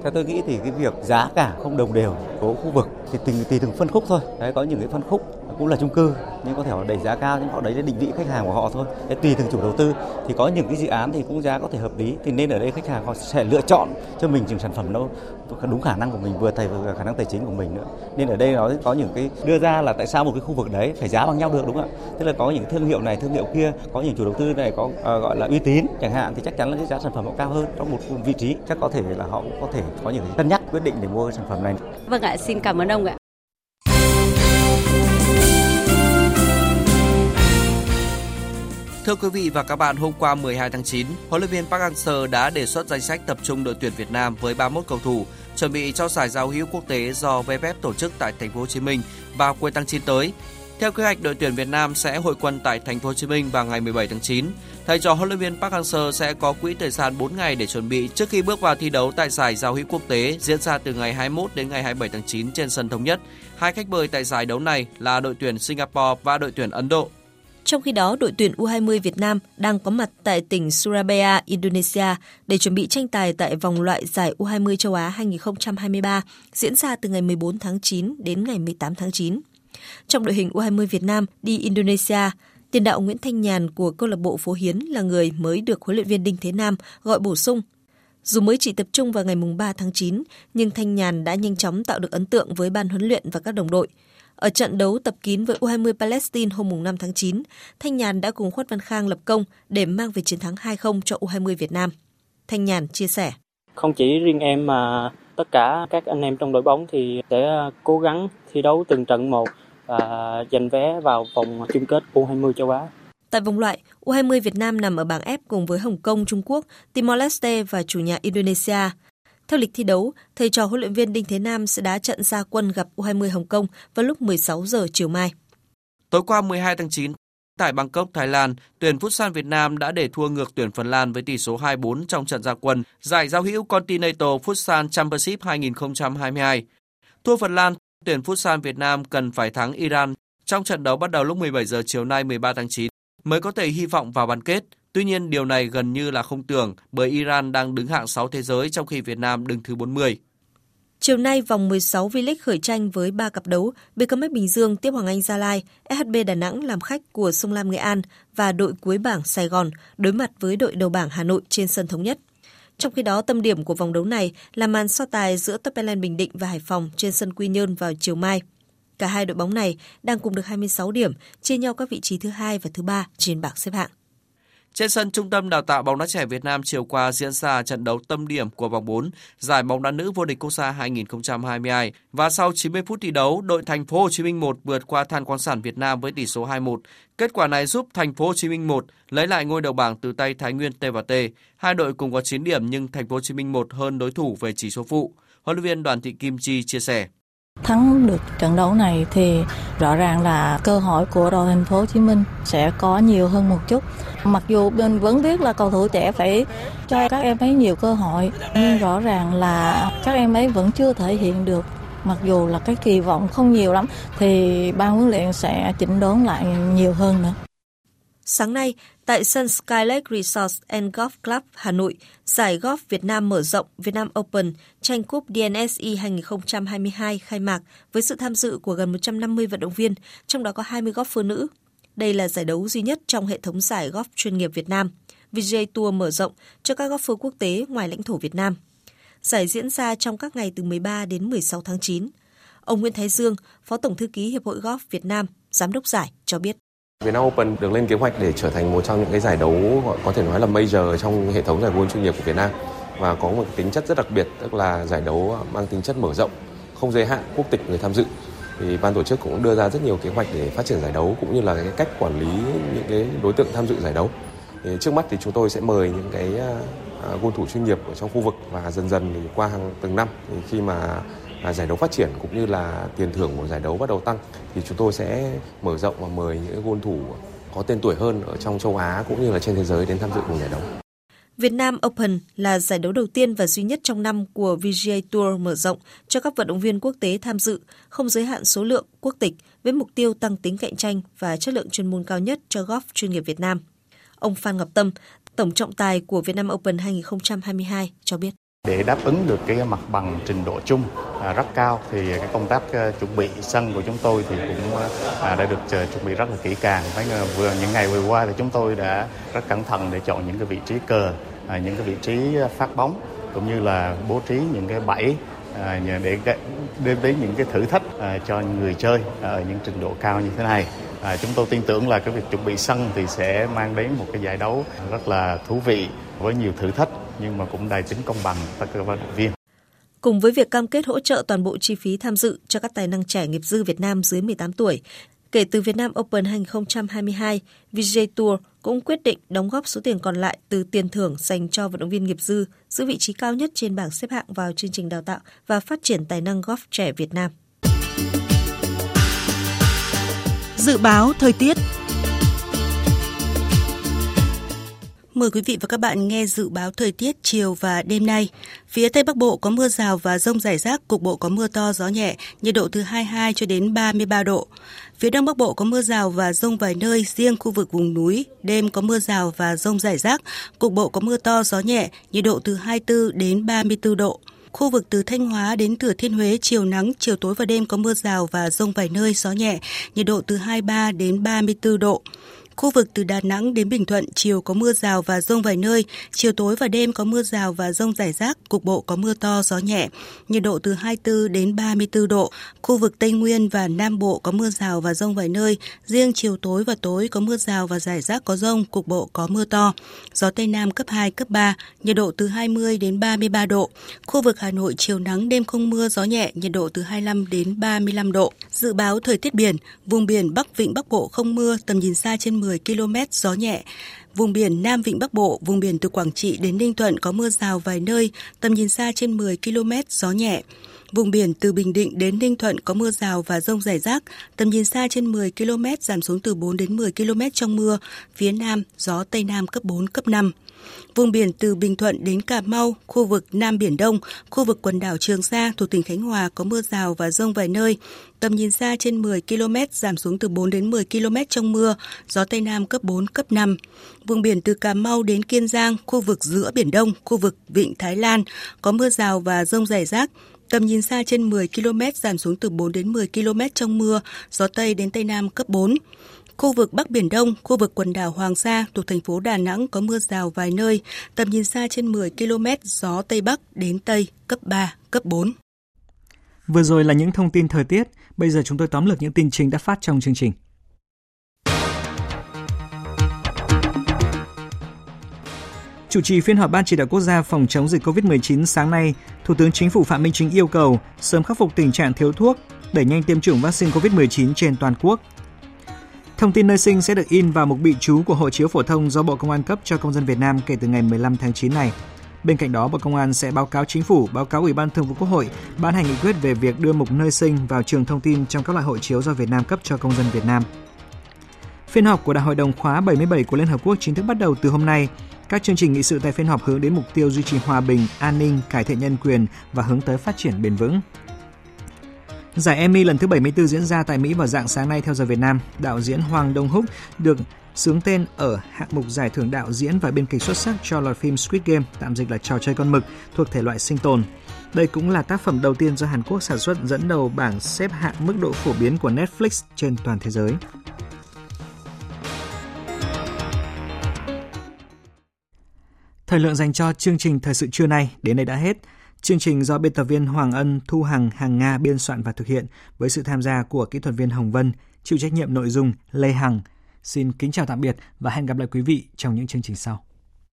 Theo tôi nghĩ thì cái việc giá cả không đồng đều của khu vực thì tùy, tùy từng phân khúc thôi. Đấy có những cái phân khúc cũng là chung cư nhưng có thể họ đẩy giá cao nhưng họ đấy là định vị khách hàng của họ thôi. Để tùy từng chủ đầu tư thì có những cái dự án thì cũng giá có thể hợp lý thì nên ở đây khách hàng họ sẽ lựa chọn cho mình những sản phẩm nó đúng khả năng của mình vừa thầy vừa khả năng tài chính của mình nữa. Nên ở đây nó có những cái đưa ra là tại sao một cái khu vực đấy phải giá bằng nhau được đúng không ạ? Tức là có những thương hiệu này thương hiệu kia có những chủ đầu tư này có uh, gọi là uy tín chẳng hạn thì chắc chắn là cái giá sản phẩm họ cao hơn trong một vị trí. Chắc có thể là họ cũng có thể có những cân nhắc quyết định để mua cái sản phẩm này. Vâng ạ xin cảm ơn ông ạ. Thưa quý vị và các bạn, hôm qua 12 tháng 9, huấn luyện viên Park Hang-seo đã đề xuất danh sách tập trung đội tuyển Việt Nam với 31 cầu thủ chuẩn bị cho giải giao hữu quốc tế do VFF tổ chức tại thành phố Hồ Chí Minh vào cuối tháng 9 tới. Theo kế hoạch, đội tuyển Việt Nam sẽ hội quân tại thành phố Hồ Chí Minh vào ngày 17 tháng 9. Thầy trò huấn luyện viên Park Hang-seo sẽ có quỹ thời gian 4 ngày để chuẩn bị trước khi bước vào thi đấu tại giải giao hữu quốc tế diễn ra từ ngày 21 đến ngày 27 tháng 9 trên sân thống nhất. Hai khách mời tại giải đấu này là đội tuyển Singapore và đội tuyển Ấn Độ. Trong khi đó, đội tuyển U20 Việt Nam đang có mặt tại tỉnh Surabaya, Indonesia để chuẩn bị tranh tài tại vòng loại giải U20 châu Á 2023 diễn ra từ ngày 14 tháng 9 đến ngày 18 tháng 9. Trong đội hình U20 Việt Nam đi Indonesia, tiền đạo Nguyễn Thanh Nhàn của câu lạc bộ Phố Hiến là người mới được huấn luyện viên Đinh Thế Nam gọi bổ sung. Dù mới chỉ tập trung vào ngày 3 tháng 9, nhưng Thanh Nhàn đã nhanh chóng tạo được ấn tượng với ban huấn luyện và các đồng đội – ở trận đấu tập kín với U20 Palestine hôm 5 tháng 9, Thanh Nhàn đã cùng Khuất Văn Khang lập công để mang về chiến thắng 2-0 cho U20 Việt Nam. Thanh Nhàn chia sẻ. Không chỉ riêng em mà Tất cả các anh em trong đội bóng thì sẽ cố gắng thi đấu từng trận một và giành vé vào vòng chung kết U20 châu Á. Tại vòng loại, U20 Việt Nam nằm ở bảng F cùng với Hồng Kông, Trung Quốc, Timor-Leste và chủ nhà Indonesia. Theo lịch thi đấu, thầy trò huấn luyện viên Đinh Thế Nam sẽ đá trận ra quân gặp U20 Hồng Kông vào lúc 16 giờ chiều mai. Tối qua 12 tháng 9, tại Bangkok, Thái Lan, tuyển Futsal Việt Nam đã để thua ngược tuyển Phần Lan với tỷ số 2-4 trong trận gia quân giải giao hữu Continental Futsal Championship 2022. Thua Phần Lan, tuyển Futsal Việt Nam cần phải thắng Iran trong trận đấu bắt đầu lúc 17 giờ chiều nay 13 tháng 9 mới có thể hy vọng vào bán kết. Tuy nhiên, điều này gần như là không tưởng bởi Iran đang đứng hạng 6 thế giới trong khi Việt Nam đứng thứ 40. Chiều nay, vòng 16 V-League khởi tranh với 3 cặp đấu. BKM Bình Dương tiếp Hoàng Anh Gia Lai, SHB Đà Nẵng làm khách của Sông Lam Nghệ An và đội cuối bảng Sài Gòn đối mặt với đội đầu bảng Hà Nội trên sân thống nhất. Trong khi đó, tâm điểm của vòng đấu này là màn so tài giữa Topelan Bình Định và Hải Phòng trên sân Quy Nhơn vào chiều mai. Cả hai đội bóng này đang cùng được 26 điểm, chia nhau các vị trí thứ hai và thứ ba trên bảng xếp hạng. Trên sân Trung tâm Đào tạo bóng đá trẻ Việt Nam chiều qua diễn ra trận đấu tâm điểm của vòng 4 giải bóng đá nữ vô địch quốc gia 2022 và sau 90 phút thi đấu, đội Thành phố Hồ Chí Minh 1 vượt qua Than khoáng sản Việt Nam với tỷ số 2-1. Kết quả này giúp Thành phố Hồ Chí Minh 1 lấy lại ngôi đầu bảng từ tay Thái Nguyên T&T. Hai đội cùng có 9 điểm nhưng Thành phố Hồ Chí Minh 1 hơn đối thủ về chỉ số phụ. Huấn luyện viên Đoàn Thị Kim Chi chia sẻ. Thắng được trận đấu này thì rõ ràng là cơ hội của đội thành phố Hồ Chí Minh sẽ có nhiều hơn một chút. Mặc dù bên vẫn biết là cầu thủ trẻ phải cho các em ấy nhiều cơ hội, nhưng rõ ràng là các em ấy vẫn chưa thể hiện được mặc dù là cái kỳ vọng không nhiều lắm thì ban huấn luyện sẽ chỉnh đốn lại nhiều hơn nữa. Sáng nay, tại sân Skylake Resort and Golf Club Hà Nội, giải golf Việt Nam mở rộng Việt Nam Open tranh cúp DNSI 2022 khai mạc với sự tham dự của gần 150 vận động viên, trong đó có 20 golfer nữ. Đây là giải đấu duy nhất trong hệ thống giải golf chuyên nghiệp Việt Nam. VJ Tour mở rộng cho các golfer quốc tế ngoài lãnh thổ Việt Nam. Giải diễn ra trong các ngày từ 13 đến 16 tháng 9. Ông Nguyễn Thái Dương, Phó Tổng Thư ký Hiệp hội Golf Việt Nam, Giám đốc giải cho biết. Vietnam Open được lên kế hoạch để trở thành một trong những cái giải đấu có thể nói là major trong hệ thống giải vô chuyên nghiệp của Việt Nam và có một tính chất rất đặc biệt tức là giải đấu mang tính chất mở rộng, không giới hạn quốc tịch người tham dự. Thì ban tổ chức cũng đưa ra rất nhiều kế hoạch để phát triển giải đấu cũng như là cái cách quản lý những cái đối tượng tham dự giải đấu. Thì trước mắt thì chúng tôi sẽ mời những cái à, à, gôn thủ chuyên nghiệp ở trong khu vực và dần dần thì qua hàng từng năm thì khi mà giải đấu phát triển cũng như là tiền thưởng của giải đấu bắt đầu tăng thì chúng tôi sẽ mở rộng và mời những gôn thủ có tên tuổi hơn ở trong châu Á cũng như là trên thế giới đến tham dự cùng giải đấu. Việt Nam Open là giải đấu đầu tiên và duy nhất trong năm của VGA Tour mở rộng cho các vận động viên quốc tế tham dự, không giới hạn số lượng, quốc tịch, với mục tiêu tăng tính cạnh tranh và chất lượng chuyên môn cao nhất cho golf chuyên nghiệp Việt Nam. Ông Phan Ngọc Tâm, Tổng trọng tài của Việt Nam Open 2022 cho biết. Để đáp ứng được cái mặt bằng trình độ chung à, rất cao thì cái công tác ờ, chuẩn bị sân của chúng tôi thì cũng à, đã được ờ, chuẩn bị rất là kỹ càng. Vừa những ngày vừa qua thì chúng tôi đã rất cẩn thận để chọn những cái vị trí cờ, à, những cái vị trí ờ, phát bóng cũng như là bố trí những cái bẫy để đem đến những cái thử thách cho người chơi ở những trình độ cao như thế này. À, chúng tôi tin tưởng là cái việc chuẩn bị sân thì sẽ mang đến một cái giải đấu rất là thú vị với nhiều thử thách nhưng mà cũng đầy tính công bằng cho các vận động viên. Cùng với việc cam kết hỗ trợ toàn bộ chi phí tham dự cho các tài năng trẻ nghiệp dư Việt Nam dưới 18 tuổi, kể từ Việt Nam Open 2022, VJ Tour cũng quyết định đóng góp số tiền còn lại từ tiền thưởng dành cho vận động viên nghiệp dư giữ vị trí cao nhất trên bảng xếp hạng vào chương trình đào tạo và phát triển tài năng golf trẻ Việt Nam. Dự báo thời tiết Mời quý vị và các bạn nghe dự báo thời tiết chiều và đêm nay. Phía Tây Bắc Bộ có mưa rào và rông rải rác, cục bộ có mưa to, gió nhẹ, nhiệt độ từ 22 cho đến 33 độ. Phía Đông Bắc Bộ có mưa rào và rông vài nơi, riêng khu vực vùng núi, đêm có mưa rào và rông rải rác, cục bộ có mưa to, gió nhẹ, nhiệt độ từ 24 đến 34 độ. Khu vực từ Thanh Hóa đến Thừa Thiên Huế chiều nắng, chiều tối và đêm có mưa rào và rông vài nơi, gió nhẹ, nhiệt độ từ 23 đến 34 độ. Khu vực từ Đà Nẵng đến Bình Thuận chiều có mưa rào và rông vài nơi, chiều tối và đêm có mưa rào và rông rải rác, cục bộ có mưa to gió nhẹ, nhiệt độ từ 24 đến 34 độ. Khu vực Tây Nguyên và Nam Bộ có mưa rào và rông vài nơi, riêng chiều tối và tối có mưa rào và rải rác có rông, cục bộ có mưa to. Gió Tây Nam cấp 2, cấp 3, nhiệt độ từ 20 đến 33 độ. Khu vực Hà Nội chiều nắng đêm không mưa gió nhẹ, nhiệt độ từ 25 đến 35 độ. Dự báo thời tiết biển, vùng biển Bắc Vịnh Bắc Bộ không mưa, tầm nhìn xa trên 10 10 km, gió nhẹ. Vùng biển Nam Vịnh Bắc Bộ, vùng biển từ Quảng Trị đến Ninh Thuận có mưa rào vài nơi, tầm nhìn xa trên 10 km, gió nhẹ. Vùng biển từ Bình Định đến Ninh Thuận có mưa rào và rông rải rác, tầm nhìn xa trên 10 km giảm xuống từ 4 đến 10 km trong mưa, phía Nam gió Tây Nam cấp 4, cấp 5. Vùng biển từ Bình Thuận đến Cà Mau, khu vực Nam Biển Đông, khu vực quần đảo Trường Sa thuộc tỉnh Khánh Hòa có mưa rào và rông vài nơi. Tầm nhìn xa trên 10 km, giảm xuống từ 4 đến 10 km trong mưa, gió Tây Nam cấp 4, cấp 5. Vùng biển từ Cà Mau đến Kiên Giang, khu vực giữa Biển Đông, khu vực Vịnh Thái Lan có mưa rào và rông rải rác. Tầm nhìn xa trên 10 km, giảm xuống từ 4 đến 10 km trong mưa, gió Tây đến Tây Nam cấp 4. Khu vực Bắc Biển Đông, khu vực quần đảo Hoàng Sa thuộc thành phố Đà Nẵng có mưa rào vài nơi, tầm nhìn xa trên 10 km, gió Tây Bắc đến Tây cấp 3, cấp 4. Vừa rồi là những thông tin thời tiết, bây giờ chúng tôi tóm lược những tin chính đã phát trong chương trình. Chủ trì phiên họp Ban chỉ đạo quốc gia phòng chống dịch COVID-19 sáng nay, Thủ tướng Chính phủ Phạm Minh Chính yêu cầu sớm khắc phục tình trạng thiếu thuốc, đẩy nhanh tiêm chủng vaccine COVID-19 trên toàn quốc, Thông tin nơi sinh sẽ được in vào mục bị chú của hộ chiếu phổ thông do Bộ Công an cấp cho công dân Việt Nam kể từ ngày 15 tháng 9 này. Bên cạnh đó, Bộ Công an sẽ báo cáo chính phủ, báo cáo Ủy ban Thường vụ Quốc hội ban hành nghị quyết về việc đưa mục nơi sinh vào trường thông tin trong các loại hộ chiếu do Việt Nam cấp cho công dân Việt Nam. Phiên họp của Đại hội đồng khóa 77 của Liên Hợp Quốc chính thức bắt đầu từ hôm nay. Các chương trình nghị sự tại phiên họp hướng đến mục tiêu duy trì hòa bình, an ninh, cải thiện nhân quyền và hướng tới phát triển bền vững. Giải Emmy lần thứ 74 diễn ra tại Mỹ vào dạng sáng nay theo giờ Việt Nam. Đạo diễn Hoàng Đông Húc được sướng tên ở hạng mục giải thưởng đạo diễn và biên kịch xuất sắc cho loạt phim Squid Game, tạm dịch là trò chơi con mực, thuộc thể loại sinh tồn. Đây cũng là tác phẩm đầu tiên do Hàn Quốc sản xuất dẫn đầu bảng xếp hạng mức độ phổ biến của Netflix trên toàn thế giới. Thời lượng dành cho chương trình Thời sự trưa nay đến đây đã hết. Chương trình do biên tập viên Hoàng Ân, Thu Hằng, Hàng Nga biên soạn và thực hiện với sự tham gia của kỹ thuật viên Hồng Vân, chịu trách nhiệm nội dung Lê Hằng. Xin kính chào tạm biệt và hẹn gặp lại quý vị trong những chương trình sau.